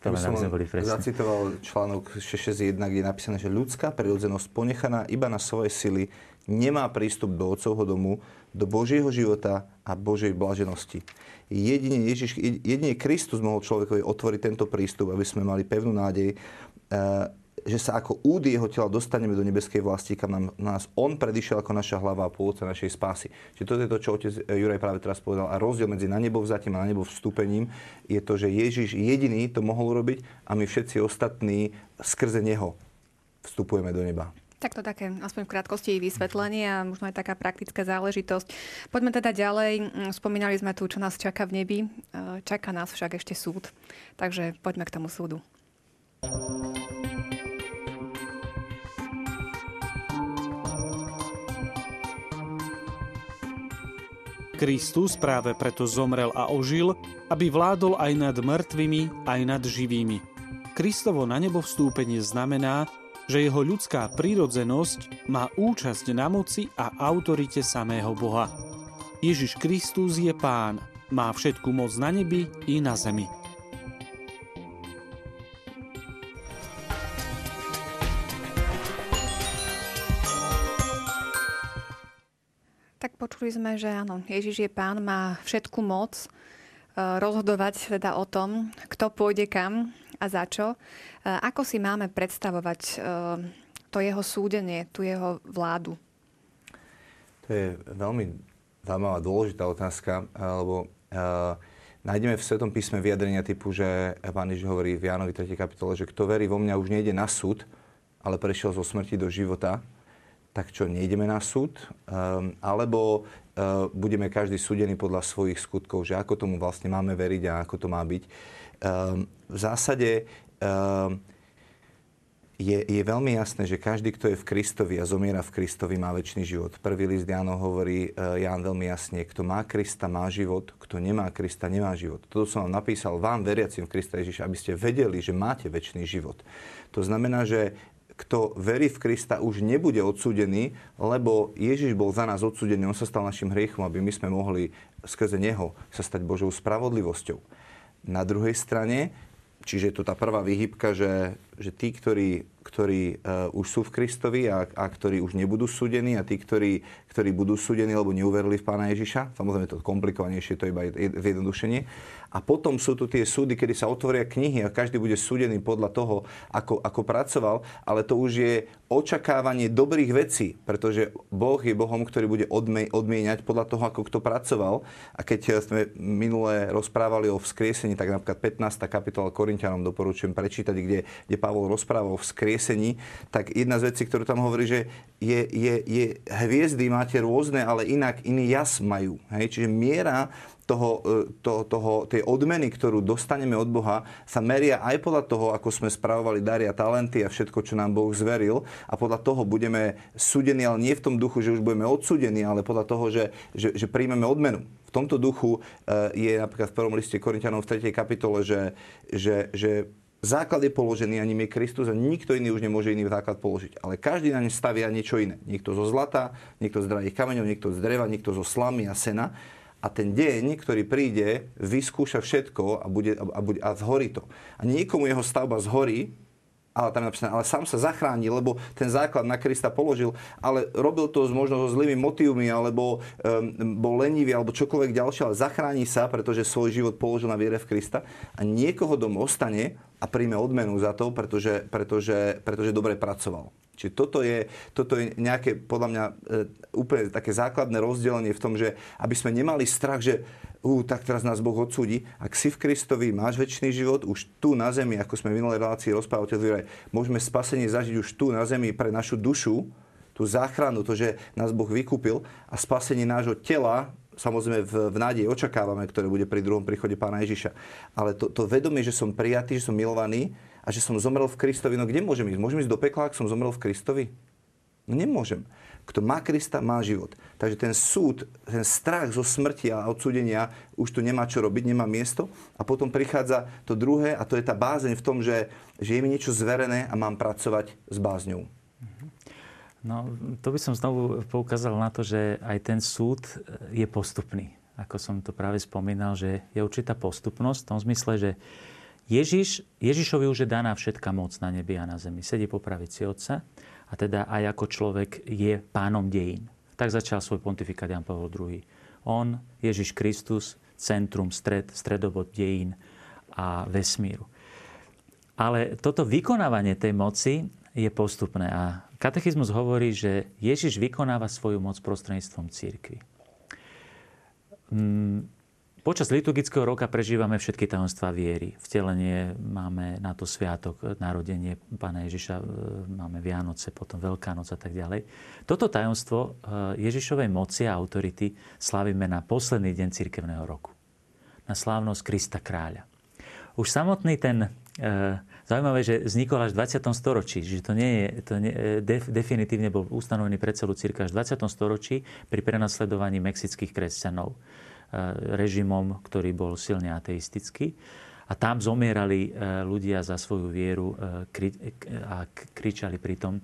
To by som boli zacitoval článok 661, kde je napísané, že ľudská prirodzenosť ponechaná iba na svoje sily nemá prístup do Otcovho domu, do Božieho života a Božej blaženosti. Jedine, Ježiš, jedine Kristus mohol človekovi otvoriť tento prístup, aby sme mali pevnú nádej eh, že sa ako úd jeho tela dostaneme do nebeskej vlasti, kam nám, nás on predišiel ako naša hlava a pôvodca našej spásy. Čiže toto je to, čo otec Juraj práve teraz povedal. A rozdiel medzi na nebo vzatím a na nebo vstúpením je to, že Ježiš jediný to mohol robiť a my všetci ostatní skrze neho vstupujeme do neba. Tak to také, aspoň v krátkosti vysvetlenie a možno aj taká praktická záležitosť. Poďme teda ďalej. Spomínali sme tu, čo nás čaká v nebi. Čaká nás však ešte súd. Takže poďme k tomu súdu. Kristus práve preto zomrel a ožil, aby vládol aj nad mŕtvými, aj nad živými. Kristovo na nebo vstúpenie znamená, že jeho ľudská prírodzenosť má účasť na moci a autorite samého Boha. Ježiš Kristus je pán, má všetku moc na nebi i na zemi. Počuli sme, že áno, Ježiš je pán, má všetku moc e, rozhodovať teda o tom, kto pôjde kam a za čo. E, ako si máme predstavovať e, to jeho súdenie, tu jeho vládu? To je veľmi zaujímavá, dôležitá otázka, lebo nájdeme v Svetom písme vyjadrenia typu, že Pán Ježiš hovorí v Jánovi 3. kapitole, že kto verí vo mňa už nejde na súd, ale prešiel zo smrti do života, tak čo, nejdeme na súd? Um, alebo uh, budeme každý súdený podľa svojich skutkov, že ako tomu vlastne máme veriť a ako to má byť. Um, v zásade um, je, je veľmi jasné, že každý, kto je v Kristovi a zomiera v Kristovi, má väčší život. Prvý list Jánov hovorí uh, Ján veľmi jasne, kto má Krista, má život, kto nemá Krista, nemá život. Toto som vám napísal vám, veriacim v Krista Ježiša, aby ste vedeli, že máte väčší život. To znamená, že kto verí v Krista, už nebude odsúdený, lebo Ježiš bol za nás odsúdený, on sa stal našim hriechom, aby my sme mohli skrze Neho sa stať Božou spravodlivosťou. Na druhej strane, čiže je to tá prvá vyhybka, že, že tí, ktorí, ktorí uh, už sú v Kristovi a, a ktorí už nebudú súdení a tí, ktorí, ktorí budú súdení, lebo neuverili v Pána Ježiša, samozrejme to komplikovanejšie, to je iba zjednodušenie, a potom sú tu tie súdy, kedy sa otvoria knihy a každý bude súdený podľa toho, ako, ako pracoval, ale to už je očakávanie dobrých vecí, pretože Boh je Bohom, ktorý bude odmieňať podľa toho, ako kto pracoval. A keď sme minule rozprávali o vzkriesení, tak napríklad 15. kapitola Korintianom doporučujem prečítať, kde, kde Pavol rozprával o vzkriesení, tak jedna z vecí, ktorú tam hovorí, že je, je, je hviezdy máte rôzne, ale inak iný jas majú. Hej? Čiže miera toho, e, to, toho, tej odmeny, ktorú dostaneme od Boha, sa meria aj podľa toho, ako sme spravovali dary a talenty a všetko, čo nám Boh zveril. A podľa toho budeme súdení, ale nie v tom duchu, že už budeme odsúdení, ale podľa toho, že, že, že príjmeme odmenu. V tomto duchu e, je napríklad v prvom liste Korintianov v 3. kapitole, že, že, že základ je položený a ním je Kristus a nikto iný už nemôže iný základ položiť. Ale každý na ne stavia niečo iné. Niekto zo zlata, niekto z drahých kameňov, niekto z dreva, niekto zo slamy a sena a ten deň, ktorý príde, vyskúša všetko a, bude, a, bude, a zhorí to. A niekomu jeho stavba zhorí, ale tam je napísané, ale sám sa zachráni, lebo ten základ na Krista položil, ale robil to možno so zlými motívmi, alebo um, bol lenivý, alebo čokoľvek ďalšie, ale zachráni sa, pretože svoj život položil na viere v Krista a niekoho dom ostane a príjme odmenu za to, pretože, pretože, pretože dobre pracoval. Čiže toto je, toto je nejaké, podľa mňa, e, úplne také základné rozdelenie v tom, že aby sme nemali strach, že ú, tak teraz nás Boh odsúdi. Ak si v Kristovi, máš väčší život, už tu na zemi, ako sme v minulej relácii rozprávali, môžeme spasenie zažiť už tu na zemi pre našu dušu, tú záchranu, to, že nás Boh vykúpil a spasenie nášho tela, samozrejme v, v nádeji očakávame, ktoré bude pri druhom príchode Pána Ježiša. Ale to, to vedomie, že som prijatý, že som milovaný, a že som zomrel v Kristovi. No kde môžem ísť? Môžem ísť do pekla, ak som zomrel v Kristovi? No nemôžem. Kto má Krista, má život. Takže ten súd, ten strach zo smrti a odsúdenia už tu nemá čo robiť, nemá miesto. A potom prichádza to druhé a to je tá bázeň v tom, že, že je mi niečo zverené a mám pracovať s bázňou. No, to by som znovu poukázal na to, že aj ten súd je postupný. Ako som to práve spomínal, že je určitá postupnosť v tom zmysle, že Ježiš, Ježišovi už je daná všetká moc na nebi a na zemi. Sedí po pravici Otca a teda aj ako človek je pánom dejín. Tak začal svoj pontifikát Jan Pavel II. On, Ježiš Kristus, centrum, stred, stredobod dejín a vesmíru. Ale toto vykonávanie tej moci je postupné a katechizmus hovorí, že Ježiš vykonáva svoju moc prostredníctvom církvy. Mm, Počas liturgického roka prežívame všetky tajomstvá viery. Vtelenie máme na to sviatok, narodenie Pána Ježiša, e, máme Vianoce, potom Veľká noc a tak ďalej. Toto tajomstvo e, Ježišovej moci a autority slávime na posledný deň cirkevného roku. Na slávnosť Krista kráľa. Už samotný ten e, Zaujímavé, že vznikol až v 20. storočí, že to nie je, to nie, def, definitívne bol ustanovený pre celú církev až v 20. storočí pri prenasledovaní mexických kresťanov. Eh, režimom, ktorý bol silne ateistický. A tam zomierali eh, ľudia za svoju vieru a kričali pritom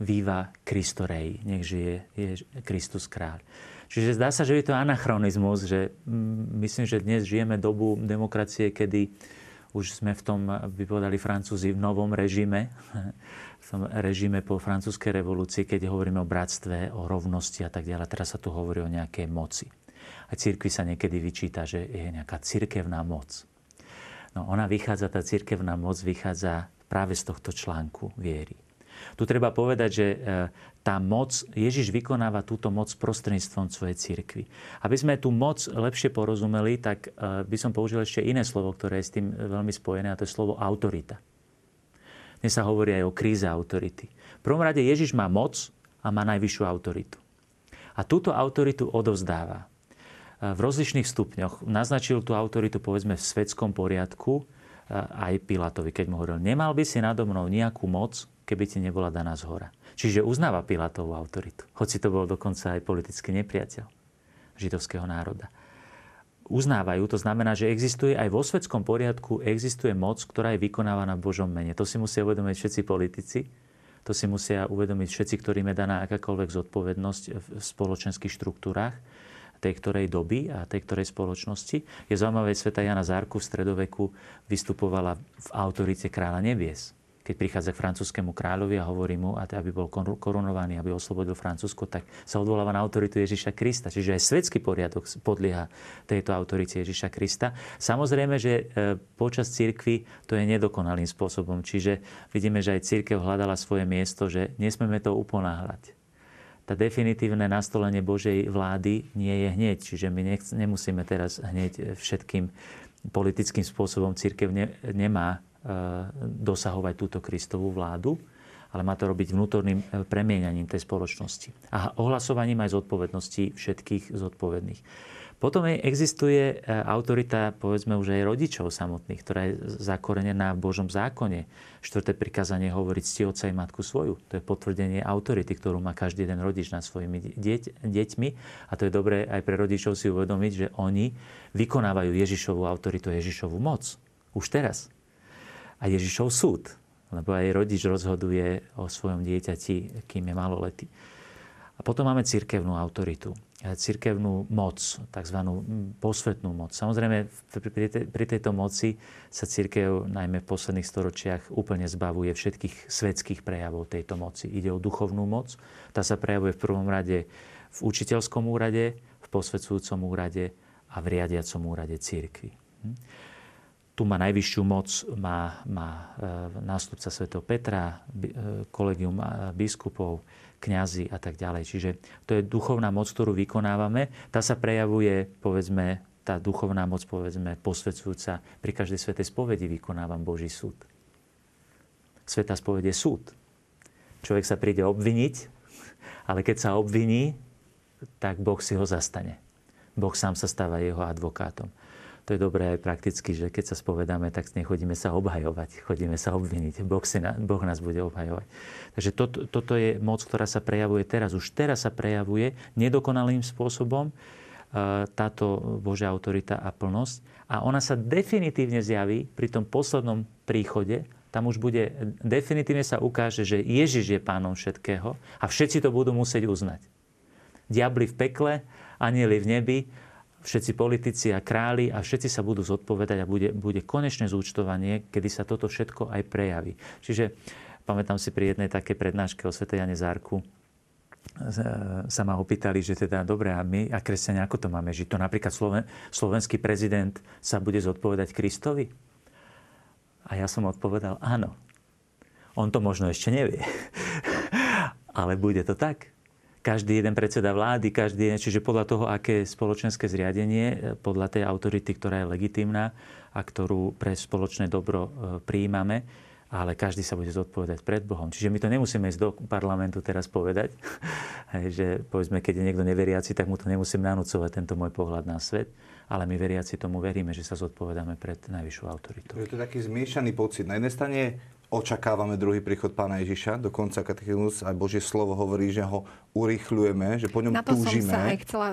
Viva Cristo Rei, nech žije je Kristus kráľ. Čiže zdá sa, že je to anachronizmus, že mm, myslím, že dnes žijeme dobu demokracie, kedy už sme v tom, by povedali Francúzi, v novom režime, v tom režime po francúzskej revolúcii, keď hovoríme o bratstve, o rovnosti a tak ďalej. Teraz sa tu hovorí o nejakej moci. A cirkvi sa niekedy vyčíta, že je nejaká cirkevná moc. No ona vychádza, tá cirkevná moc vychádza práve z tohto článku viery. Tu treba povedať, že tá moc, Ježiš vykonáva túto moc prostredníctvom svojej cirkvi. Aby sme tú moc lepšie porozumeli, tak by som použil ešte iné slovo, ktoré je s tým veľmi spojené, a to je slovo autorita. Dnes sa hovorí aj o kríze autority. V prvom rade Ježiš má moc a má najvyššiu autoritu. A túto autoritu odovzdáva v rozličných stupňoch. Naznačil tú autoritu povedzme v svetskom poriadku aj Pilatovi, keď mu hovoril, nemal by si nado mnou nejakú moc, keby ti nebola daná z hora. Čiže uznáva Pilatovú autoritu, hoci to bol dokonca aj politický nepriateľ židovského národa. Uznávajú, to znamená, že existuje aj vo svetskom poriadku, existuje moc, ktorá je vykonávaná v Božom mene. To si musia uvedomiť všetci politici, to si musia uvedomiť všetci, ktorým je daná akákoľvek zodpovednosť v spoločenských štruktúrách tej ktorej doby a tej ktorej spoločnosti. Je zaujímavé, sveta Jana Zárku v stredoveku vystupovala v autorite kráľa nebies. Keď prichádza k francúzskému kráľovi a hovorí mu, aby bol korunovaný, aby oslobodil Francúzsko, tak sa odvoláva na autoritu Ježiša Krista. Čiže aj svetský poriadok podlieha tejto autorite Ježiša Krista. Samozrejme, že e, počas cirkvy to je nedokonalým spôsobom. Čiže vidíme, že aj církev hľadala svoje miesto, že nesmieme to uponáhľať tá definitívne nastolenie Božej vlády nie je hneď. Čiže my nemusíme teraz hneď všetkým politickým spôsobom církev ne, nemá dosahovať túto Kristovú vládu, ale má to robiť vnútorným e, premieňaním tej spoločnosti. A ohlasovaním aj zodpovedností všetkých zodpovedných. Potom existuje e, autorita, povedzme už aj rodičov samotných, ktorá je zakorenená v Božom zákone. Štvrté prikázanie hovorí cti otca i matku svoju. To je potvrdenie autority, ktorú má každý jeden rodič nad svojimi deť, deťmi. A to je dobré aj pre rodičov si uvedomiť, že oni vykonávajú Ježišovú autoritu, Ježišovú moc. Už teraz. A Ježišov súd. Lebo aj rodič rozhoduje o svojom dieťati, kým je maloletý. A potom máme cirkevnú autoritu cirkevnú moc, tzv. posvetnú moc. Samozrejme, pri tejto moci sa cirkev najmä v posledných storočiach úplne zbavuje všetkých svetských prejavov tejto moci. Ide o duchovnú moc. Tá sa prejavuje v prvom rade v učiteľskom úrade, v posvedzujúcom úrade a v riadiacom úrade cirkvi. Tu má najvyššiu moc má, má e, nástupca Sv. Petra, e, kolegium biskupov, kňazi a tak ďalej. Čiže to je duchovná moc, ktorú vykonávame. Tá sa prejavuje, povedzme, tá duchovná moc, povedzme, posvedcujúca. Pri každej svetej spovedi vykonávam Boží súd. Sveta spoved je súd. Človek sa príde obviniť, ale keď sa obviní, tak Boh si ho zastane. Boh sám sa stáva jeho advokátom to je dobré aj prakticky, že keď sa spovedáme, tak nechodíme sa obhajovať, chodíme sa obviniť. Boh, si na, boh nás bude obhajovať. Takže to, toto je moc, ktorá sa prejavuje teraz. Už teraz sa prejavuje nedokonalým spôsobom e, táto Božia autorita a plnosť. A ona sa definitívne zjaví pri tom poslednom príchode, tam už bude, definitívne sa ukáže, že Ježiš je pánom všetkého a všetci to budú musieť uznať. Diabli v pekle, anieli v nebi všetci politici a králi a všetci sa budú zodpovedať a bude, bude konečné zúčtovanie, kedy sa toto všetko aj prejaví. Čiže pamätám si pri jednej také prednáške o Sv. Jane Zárku, sa ma opýtali, že teda dobre, a my a kresťania, ako to máme žiť? To napríklad Sloven, slovenský prezident sa bude zodpovedať Kristovi? A ja som odpovedal, áno. On to možno ešte nevie. Ale bude to tak každý jeden predseda vlády, každý jeden, čiže podľa toho, aké spoločenské zriadenie, e, podľa tej autority, ktorá je legitimná a ktorú pre spoločné dobro e, prijímame, ale každý sa bude zodpovedať pred Bohom. Čiže my to nemusíme ísť do parlamentu teraz povedať, že povedzme, keď je niekto neveriaci, tak mu to nemusím nanúcovať tento môj pohľad na svet, ale my veriaci tomu veríme, že sa zodpovedáme pred najvyššou autoritou. Je to taký zmiešaný pocit. Na jednej strane očakávame druhý príchod pána Ježiša. Dokonca katechizmus aj Božie slovo hovorí, že ho urychľujeme, že po ňom Na to túžime. som sa aj chcela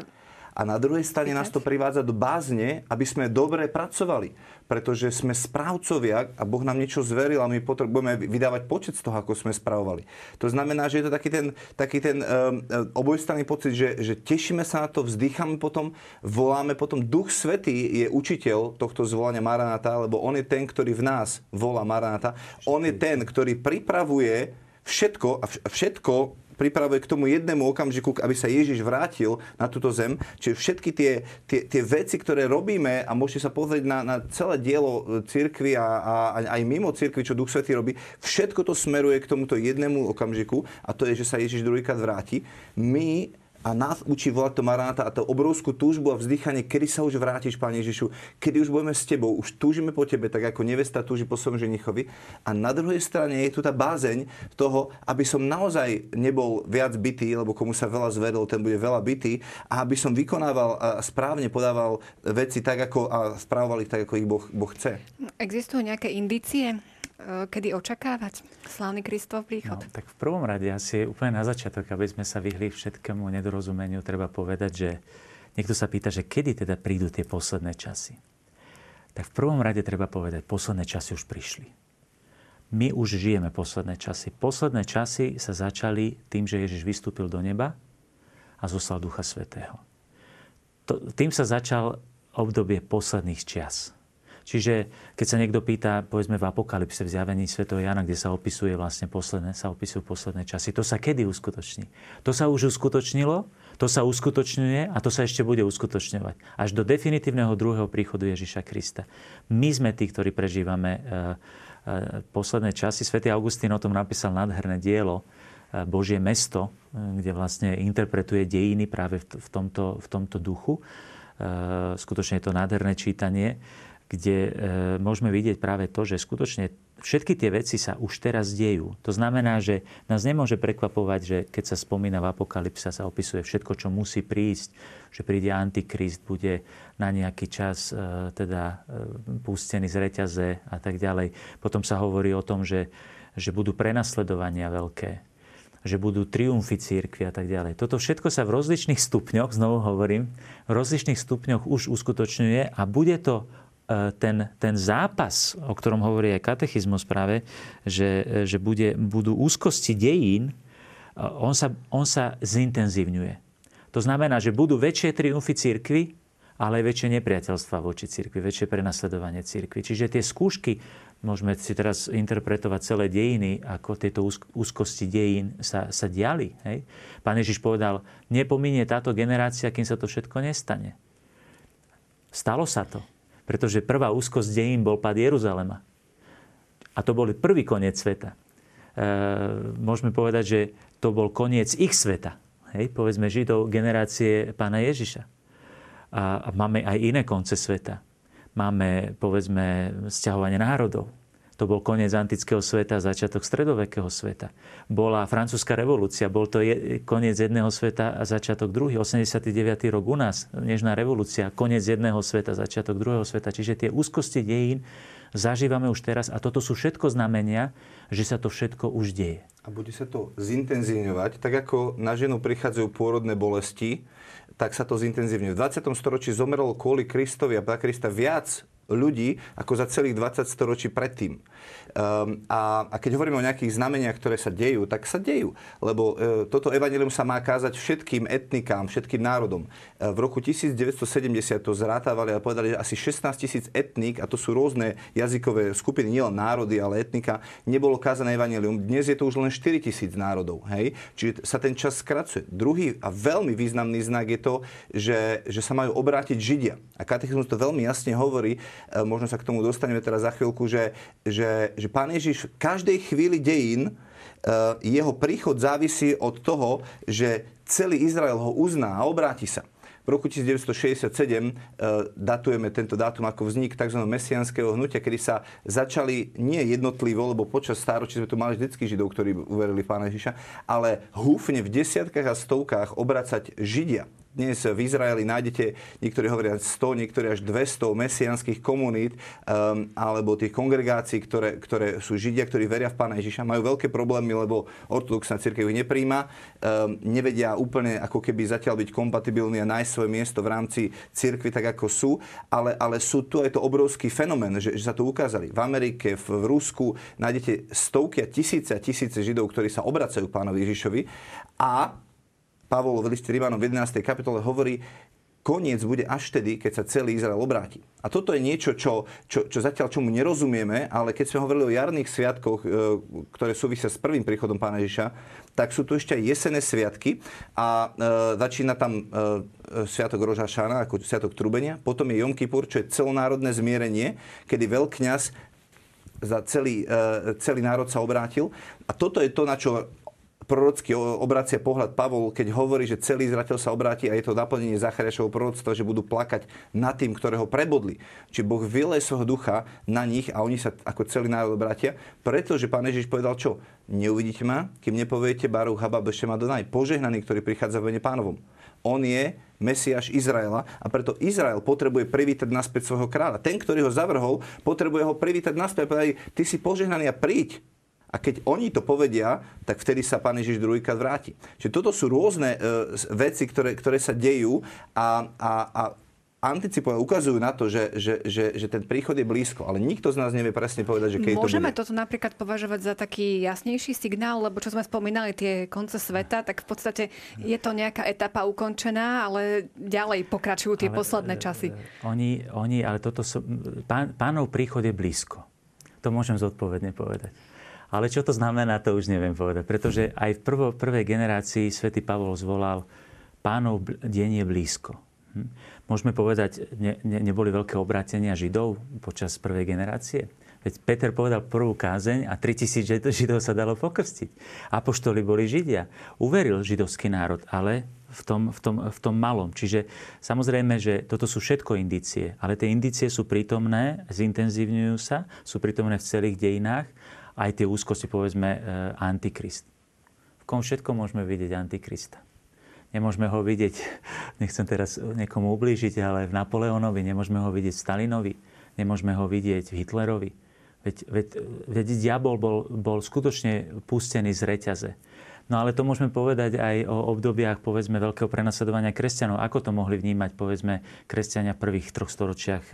a na druhej strane nás to privádza do bázne, aby sme dobre pracovali. Pretože sme správcovia a Boh nám niečo zveril a my potrebujeme vydávať počet z toho, ako sme spravovali. To znamená, že je to taký ten, taký ten um, obojstranný pocit, že, že tešíme sa na to, vzdycháme potom, voláme potom. Duch Svetý je učiteľ tohto zvolania Maranata, lebo on je ten, ktorý v nás volá Maranata. On je ten, ktorý pripravuje všetko a všetko pripravuje k tomu jednému okamžiku, aby sa Ježiš vrátil na túto zem. Čiže všetky tie, tie, tie veci, ktoré robíme a môžete sa pozrieť na, na celé dielo cirkvy a, a aj mimo cirkvy, čo Duch Svetý robí, všetko to smeruje k tomuto jednému okamžiku a to je, že sa Ježiš druhýkrát vráti. My a nás učí volať to Maráta a to obrovskú túžbu a vzdychanie, kedy sa už vrátiš, Pane Ježišu, kedy už budeme s Tebou, už túžime po Tebe, tak ako nevesta túži po svojom ženichovi. A na druhej strane je tu tá bázeň toho, aby som naozaj nebol viac bytý, lebo komu sa veľa zvedol, ten bude veľa bytý, a aby som vykonával a správne podával veci tak, ako a spravoval ich tak, ako ich boh, boh chce. Existujú nejaké indície? E, kedy očakávať slávny Kristov príchod? No, tak v prvom rade asi úplne na začiatok, aby sme sa vyhli všetkému nedorozumeniu, treba povedať, že niekto sa pýta, že kedy teda prídu tie posledné časy. Tak v prvom rade treba povedať, posledné časy už prišli. My už žijeme posledné časy. Posledné časy sa začali tým, že Ježiš vystúpil do neba a zoslal Ducha Svetého. To, tým sa začal obdobie posledných čias. Čiže keď sa niekto pýta, povedzme v Apokalypse, v zjavení Sv. Jana, kde sa opisuje vlastne posledné, sa opisujú posledné časy, to sa kedy uskutoční? To sa už uskutočnilo, to sa uskutočňuje a to sa ešte bude uskutočňovať. Až do definitívneho druhého príchodu Ježiša Krista. My sme tí, ktorí prežívame e, e, posledné časy. Svetý Augustín o tom napísal nádherné dielo, e, Božie mesto, kde vlastne interpretuje dejiny práve v tomto, v tomto duchu. Skutočne je to nádherné čítanie kde e, môžeme vidieť práve to, že skutočne všetky tie veci sa už teraz dejú. To znamená, že nás nemôže prekvapovať, že keď sa spomína v Apokalypsa, sa opisuje všetko, čo musí prísť, že príde Antikrist, bude na nejaký čas e, teda e, pustený z reťaze a tak ďalej. Potom sa hovorí o tom, že, že budú prenasledovania veľké, že budú triumfy církvy a tak ďalej. Toto všetko sa v rozličných stupňoch, znovu hovorím, v rozličných stupňoch už uskutočňuje a bude to ten, ten zápas, o ktorom hovorí aj katechizmus práve, že, že bude, budú úzkosti dejín, e, on sa, on sa zintenzívňuje. To znamená, že budú väčšie triumfy církvy, ale aj väčšie nepriateľstva voči církvi, väčšie prenasledovanie církvy. Čiže tie skúšky, môžeme si teraz interpretovať celé dejiny, ako tieto úzkosti dejín sa, sa diali. Hej? Pán Ježiš povedal, nepominie táto generácia, kým sa to všetko nestane. Stalo sa to. Pretože prvá úzkosť dejín bol pad Jeruzalema. A to bol prvý koniec sveta. E, môžeme povedať, že to bol koniec ich sveta. Hej, povedzme Židov generácie pána Ježiša. A máme aj iné konce sveta. Máme, povedzme, sťahovanie národov. To bol koniec antického sveta, začiatok stredovekého sveta. Bola francúzska revolúcia, bol to je, koniec jedného sveta a začiatok druhý. 89. rok u nás, nežná revolúcia, koniec jedného sveta, začiatok druhého sveta. Čiže tie úzkosti dejín zažívame už teraz a toto sú všetko znamenia, že sa to všetko už deje. A bude sa to zintenzívňovať, tak ako na ženu prichádzajú pôrodné bolesti, tak sa to zintenzívňuje. V 20. storočí zomrelo kvôli Kristovi a Krista viac ľudí ako za celých 20 storočí predtým. Um, a, a keď hovoríme o nejakých znameniach, ktoré sa dejú, tak sa dejú. Lebo uh, toto evanilium sa má kázať všetkým etnikám, všetkým národom. Uh, v roku 1970 to zrátavali a povedali, že asi 16 tisíc etník, a to sú rôzne jazykové skupiny, nielen národy, ale etnika, nebolo kázané evanilium. Dnes je to už len 4 tisíc národov. Hej? Čiže sa ten čas skracuje. Druhý a veľmi významný znak je to, že, že sa majú obrátiť Židia. A katechizmus to veľmi jasne hovorí, E, možno sa k tomu dostaneme teraz za chvíľku, že, že, že Pán Ježiš v každej chvíli dejín e, jeho príchod závisí od toho, že celý Izrael ho uzná a obráti sa. V roku 1967 e, datujeme tento dátum ako vznik tzv. mesianského hnutia, kedy sa začali nie jednotlivo, lebo počas stáročí sme tu mali vždycky Židov, ktorí uverili Pána Ježiša, ale húfne v desiatkách a stovkách obracať Židia dnes v Izraeli nájdete, niektorí hovoria 100, niektorí až 200 mesianských komunít um, alebo tých kongregácií, ktoré, ktoré sú Židia, ktorí veria v Pána Ježiša. Majú veľké problémy, lebo ortodoxná církev ich nepríjma. Um, nevedia úplne ako keby zatiaľ byť kompatibilní a nájsť svoje miesto v rámci církvy tak, ako sú. Ale, ale sú tu aj to obrovský fenomén, že, že sa to ukázali. V Amerike, v, v Rusku nájdete stovky a tisíce a tisíce Židov, ktorí sa obracajú pánovi Ježišovi a Pavol v liste Rímanom v 11. kapitole hovorí, koniec bude až vtedy, keď sa celý Izrael obráti. A toto je niečo, čo, čo, čo zatiaľ čomu nerozumieme, ale keď sme hovorili o jarných sviatkoch, e, ktoré súvisia s prvým príchodom Pána Ježiša, tak sú tu ešte aj jesené sviatky a e, začína tam e, sviatok Roža Šana ako sviatok Trubenia, potom je Jom Kippur, čo je celonárodné zmierenie, kedy veľkňaz za celý, e, celý národ sa obrátil. A toto je to, na čo prorocky obracia pohľad Pavol, keď hovorí, že celý Izrael sa obráti a je to naplnenie Zachariášovho proroctva, že budú plakať nad tým, ktorého prebodli. Či Boh vyleje svojho ducha na nich a oni sa ako celý národ obrátia, pretože pán Ježiš povedal čo? Neuvidíte ma, kým nepoviete Baruch Haba Bešem Adonai, požehnaný, ktorý prichádza v mene pánovom. On je Mesiáš Izraela a preto Izrael potrebuje privítať naspäť svojho kráľa. Ten, ktorý ho zavrhol, potrebuje ho privítať naspäť a ty si požehnaný a príď a keď oni to povedia, tak vtedy sa Pán Ježiš druhýkrát vráti. Čiže toto sú rôzne e, veci, ktoré, ktoré sa dejú a, a, a anticipujú, ukazujú na to, že, že, že, že ten príchod je blízko, ale nikto z nás nevie presne povedať, že keď Môžeme to bude. toto napríklad považovať za taký jasnejší signál, lebo čo sme spomínali, tie konce sveta, tak v podstate je to nejaká etapa ukončená, ale ďalej pokračujú tie ale, posledné e, časy. Oni, oni ale toto sú, pán, pánov príchod je blízko. To môžem zodpovedne povedať. Ale čo to znamená, to už neviem povedať. Pretože aj v prvo, prvej generácii svätý Pavol zvolal pánov deň je blízko. Hm? Môžeme povedať, ne, ne, neboli veľké obrátenia Židov počas prvej generácie? Veď Peter povedal prvú kázeň a 3000 Židov sa dalo pokrstiť. Apoštoli boli Židia. Uveril židovský národ, ale v tom, v, tom, v tom malom. Čiže samozrejme, že toto sú všetko indície, ale tie indície sú prítomné, zintenzívňujú sa, sú prítomné v celých dejinách aj tie úzkosti, povedzme, e, Antikrist. V kom všetko môžeme vidieť Antikrista. Nemôžeme ho vidieť, nechcem teraz niekomu ublížiť, ale v Napoleonovi, nemôžeme ho vidieť v Stalinovi, nemôžeme ho vidieť v Hitlerovi. Veď, veď, veď diabol bol, bol skutočne pustený z reťaze. No ale to môžeme povedať aj o obdobiach, povedzme, veľkého prenasledovania kresťanov. Ako to mohli vnímať, povedzme, kresťania v prvých troch storočiach e,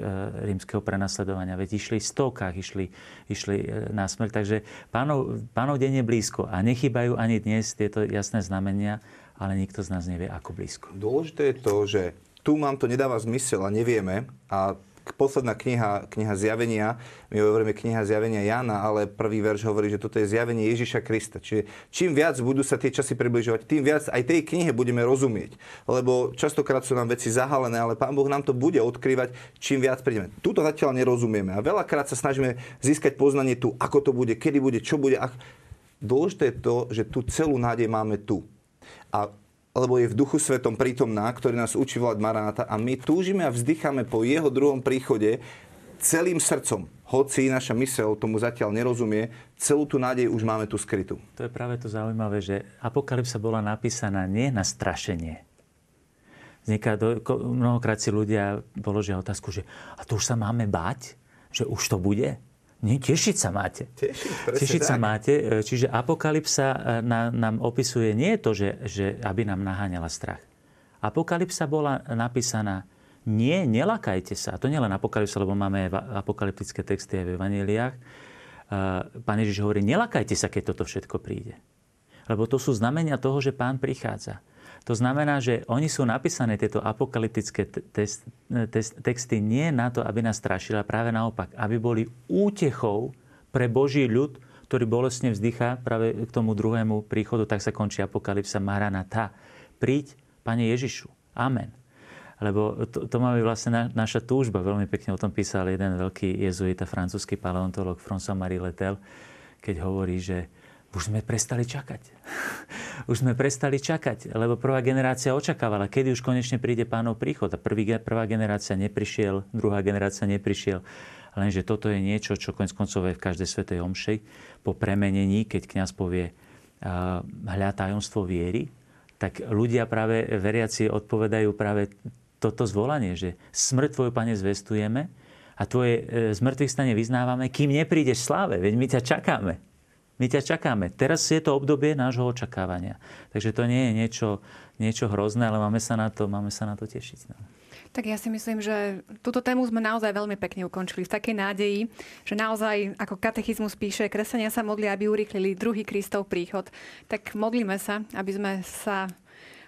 rímskeho prenasledovania? Veď išli v stovkách, išli, išli e, na smrť. Takže pánov, pánov deň je blízko a nechybajú ani dnes tieto jasné znamenia, ale nikto z nás nevie, ako blízko. Dôležité je to, že tu mám to nedáva zmysel a nevieme a posledná kniha, kniha zjavenia, my hovoríme kniha zjavenia Jana, ale prvý verš hovorí, že toto je zjavenie Ježiša Krista. Čiže čím viac budú sa tie časy približovať, tým viac aj tej knihe budeme rozumieť. Lebo častokrát sú nám veci zahalené, ale Pán Boh nám to bude odkrývať, čím viac prídeme. Tuto zatiaľ nerozumieme a veľakrát sa snažíme získať poznanie tu, ako to bude, kedy bude, čo bude. Dôležité je to, že tú celú nádej máme tu. A lebo je v duchu svetom prítomná, ktorý nás učí volať Maráta a my túžime a vzdycháme po jeho druhom príchode celým srdcom. Hoci naša mysel tomu zatiaľ nerozumie, celú tú nádej už máme tu skrytú. To je práve to zaujímavé, že apokalypsa bola napísaná nie na strašenie. Vzniká do, mnohokrát si ľudia položia otázku, že a to už sa máme báť? Že už to bude? Nie, tešiť sa máte. Tešiť, tešiť sa máte. E, čiže apokalypsa e, na, nám opisuje nie to, že, že aby nám naháňala strach. Apokalypsa bola napísaná nie, nelakajte sa. A to nie len apokalypsa, lebo máme apokalyptické texty aj v evaneliách. E, pán Ježiš hovorí, nelakajte sa, keď toto všetko príde. Lebo to sú znamenia toho, že pán prichádza. To znamená, že oni sú napísané, tieto apokalyptické test, test, texty, nie na to, aby nás strašili, ale práve naopak, aby boli útechou pre Boží ľud, ktorý bolestne vzdychá práve k tomu druhému príchodu, tak sa končí apokalypsa Maranatha. Príď, Pane Ježišu. Amen. Lebo to, to má vlastne na, naša túžba. Veľmi pekne o tom písal jeden veľký jezuita, francúzsky paleontolog François-Marie Letel, keď hovorí, že už sme prestali čakať. už sme prestali čakať, lebo prvá generácia očakávala, kedy už konečne príde pánov príchod. A prvý, prvá generácia neprišiel, druhá generácia neprišiel. Lenže toto je niečo, čo konec koncov je v každej svetej omši. Po premenení, keď kňaz povie hľa tajomstvo viery, tak ľudia práve veriaci odpovedajú práve toto zvolanie, že smrť tvoju, pane, zvestujeme a tvoje e, zmrtvých stane vyznávame, kým neprídeš sláve, veď my ťa čakáme. My ťa čakáme. Teraz je to obdobie nášho očakávania. Takže to nie je niečo, niečo hrozné, ale máme sa na to, máme sa na to tešiť. No. Tak ja si myslím, že túto tému sme naozaj veľmi pekne ukončili v takej nádeji, že naozaj, ako katechizmus píše, kresenia sa modlia, aby urýchlili druhý Kristov príchod. Tak modlíme sa, aby sme sa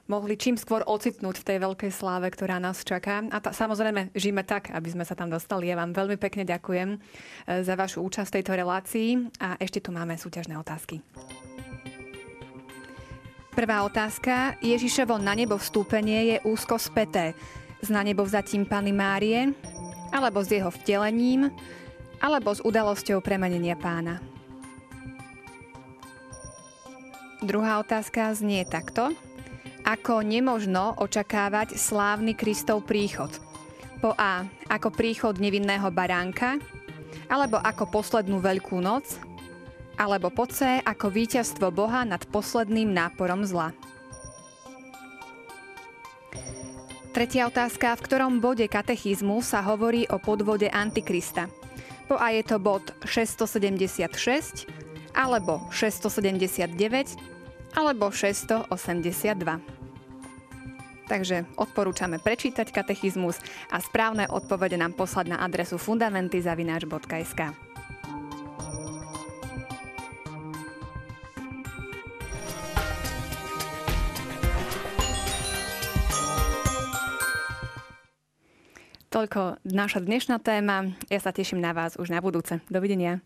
mohli čím skôr ocitnúť v tej veľkej sláve, ktorá nás čaká. A ta, samozrejme, žijeme tak, aby sme sa tam dostali. Ja vám veľmi pekne ďakujem za vašu účasť v tejto relácii a ešte tu máme súťažné otázky. Prvá otázka. Ježišovo na nebo vstúpenie je úzko späté s na nebo vzatím Pany Márie, alebo s jeho vtelením, alebo s udalosťou premenenia pána. Druhá otázka znie takto. Ako nemožno očakávať slávny Kristov príchod? Po A. Ako príchod nevinného baránka, alebo ako poslednú veľkú noc, alebo po C ako víťazstvo Boha nad posledným náporom zla. Tretia otázka. V ktorom bode katechizmu sa hovorí o podvode Antikrista? Po A je to bod 676, alebo 679, alebo 682. Takže odporúčame prečítať katechizmus a správne odpovede nám poslať na adresu fundamenty.sk. Toľko naša dnešná téma. Ja sa teším na vás už na budúce. Dovidenia.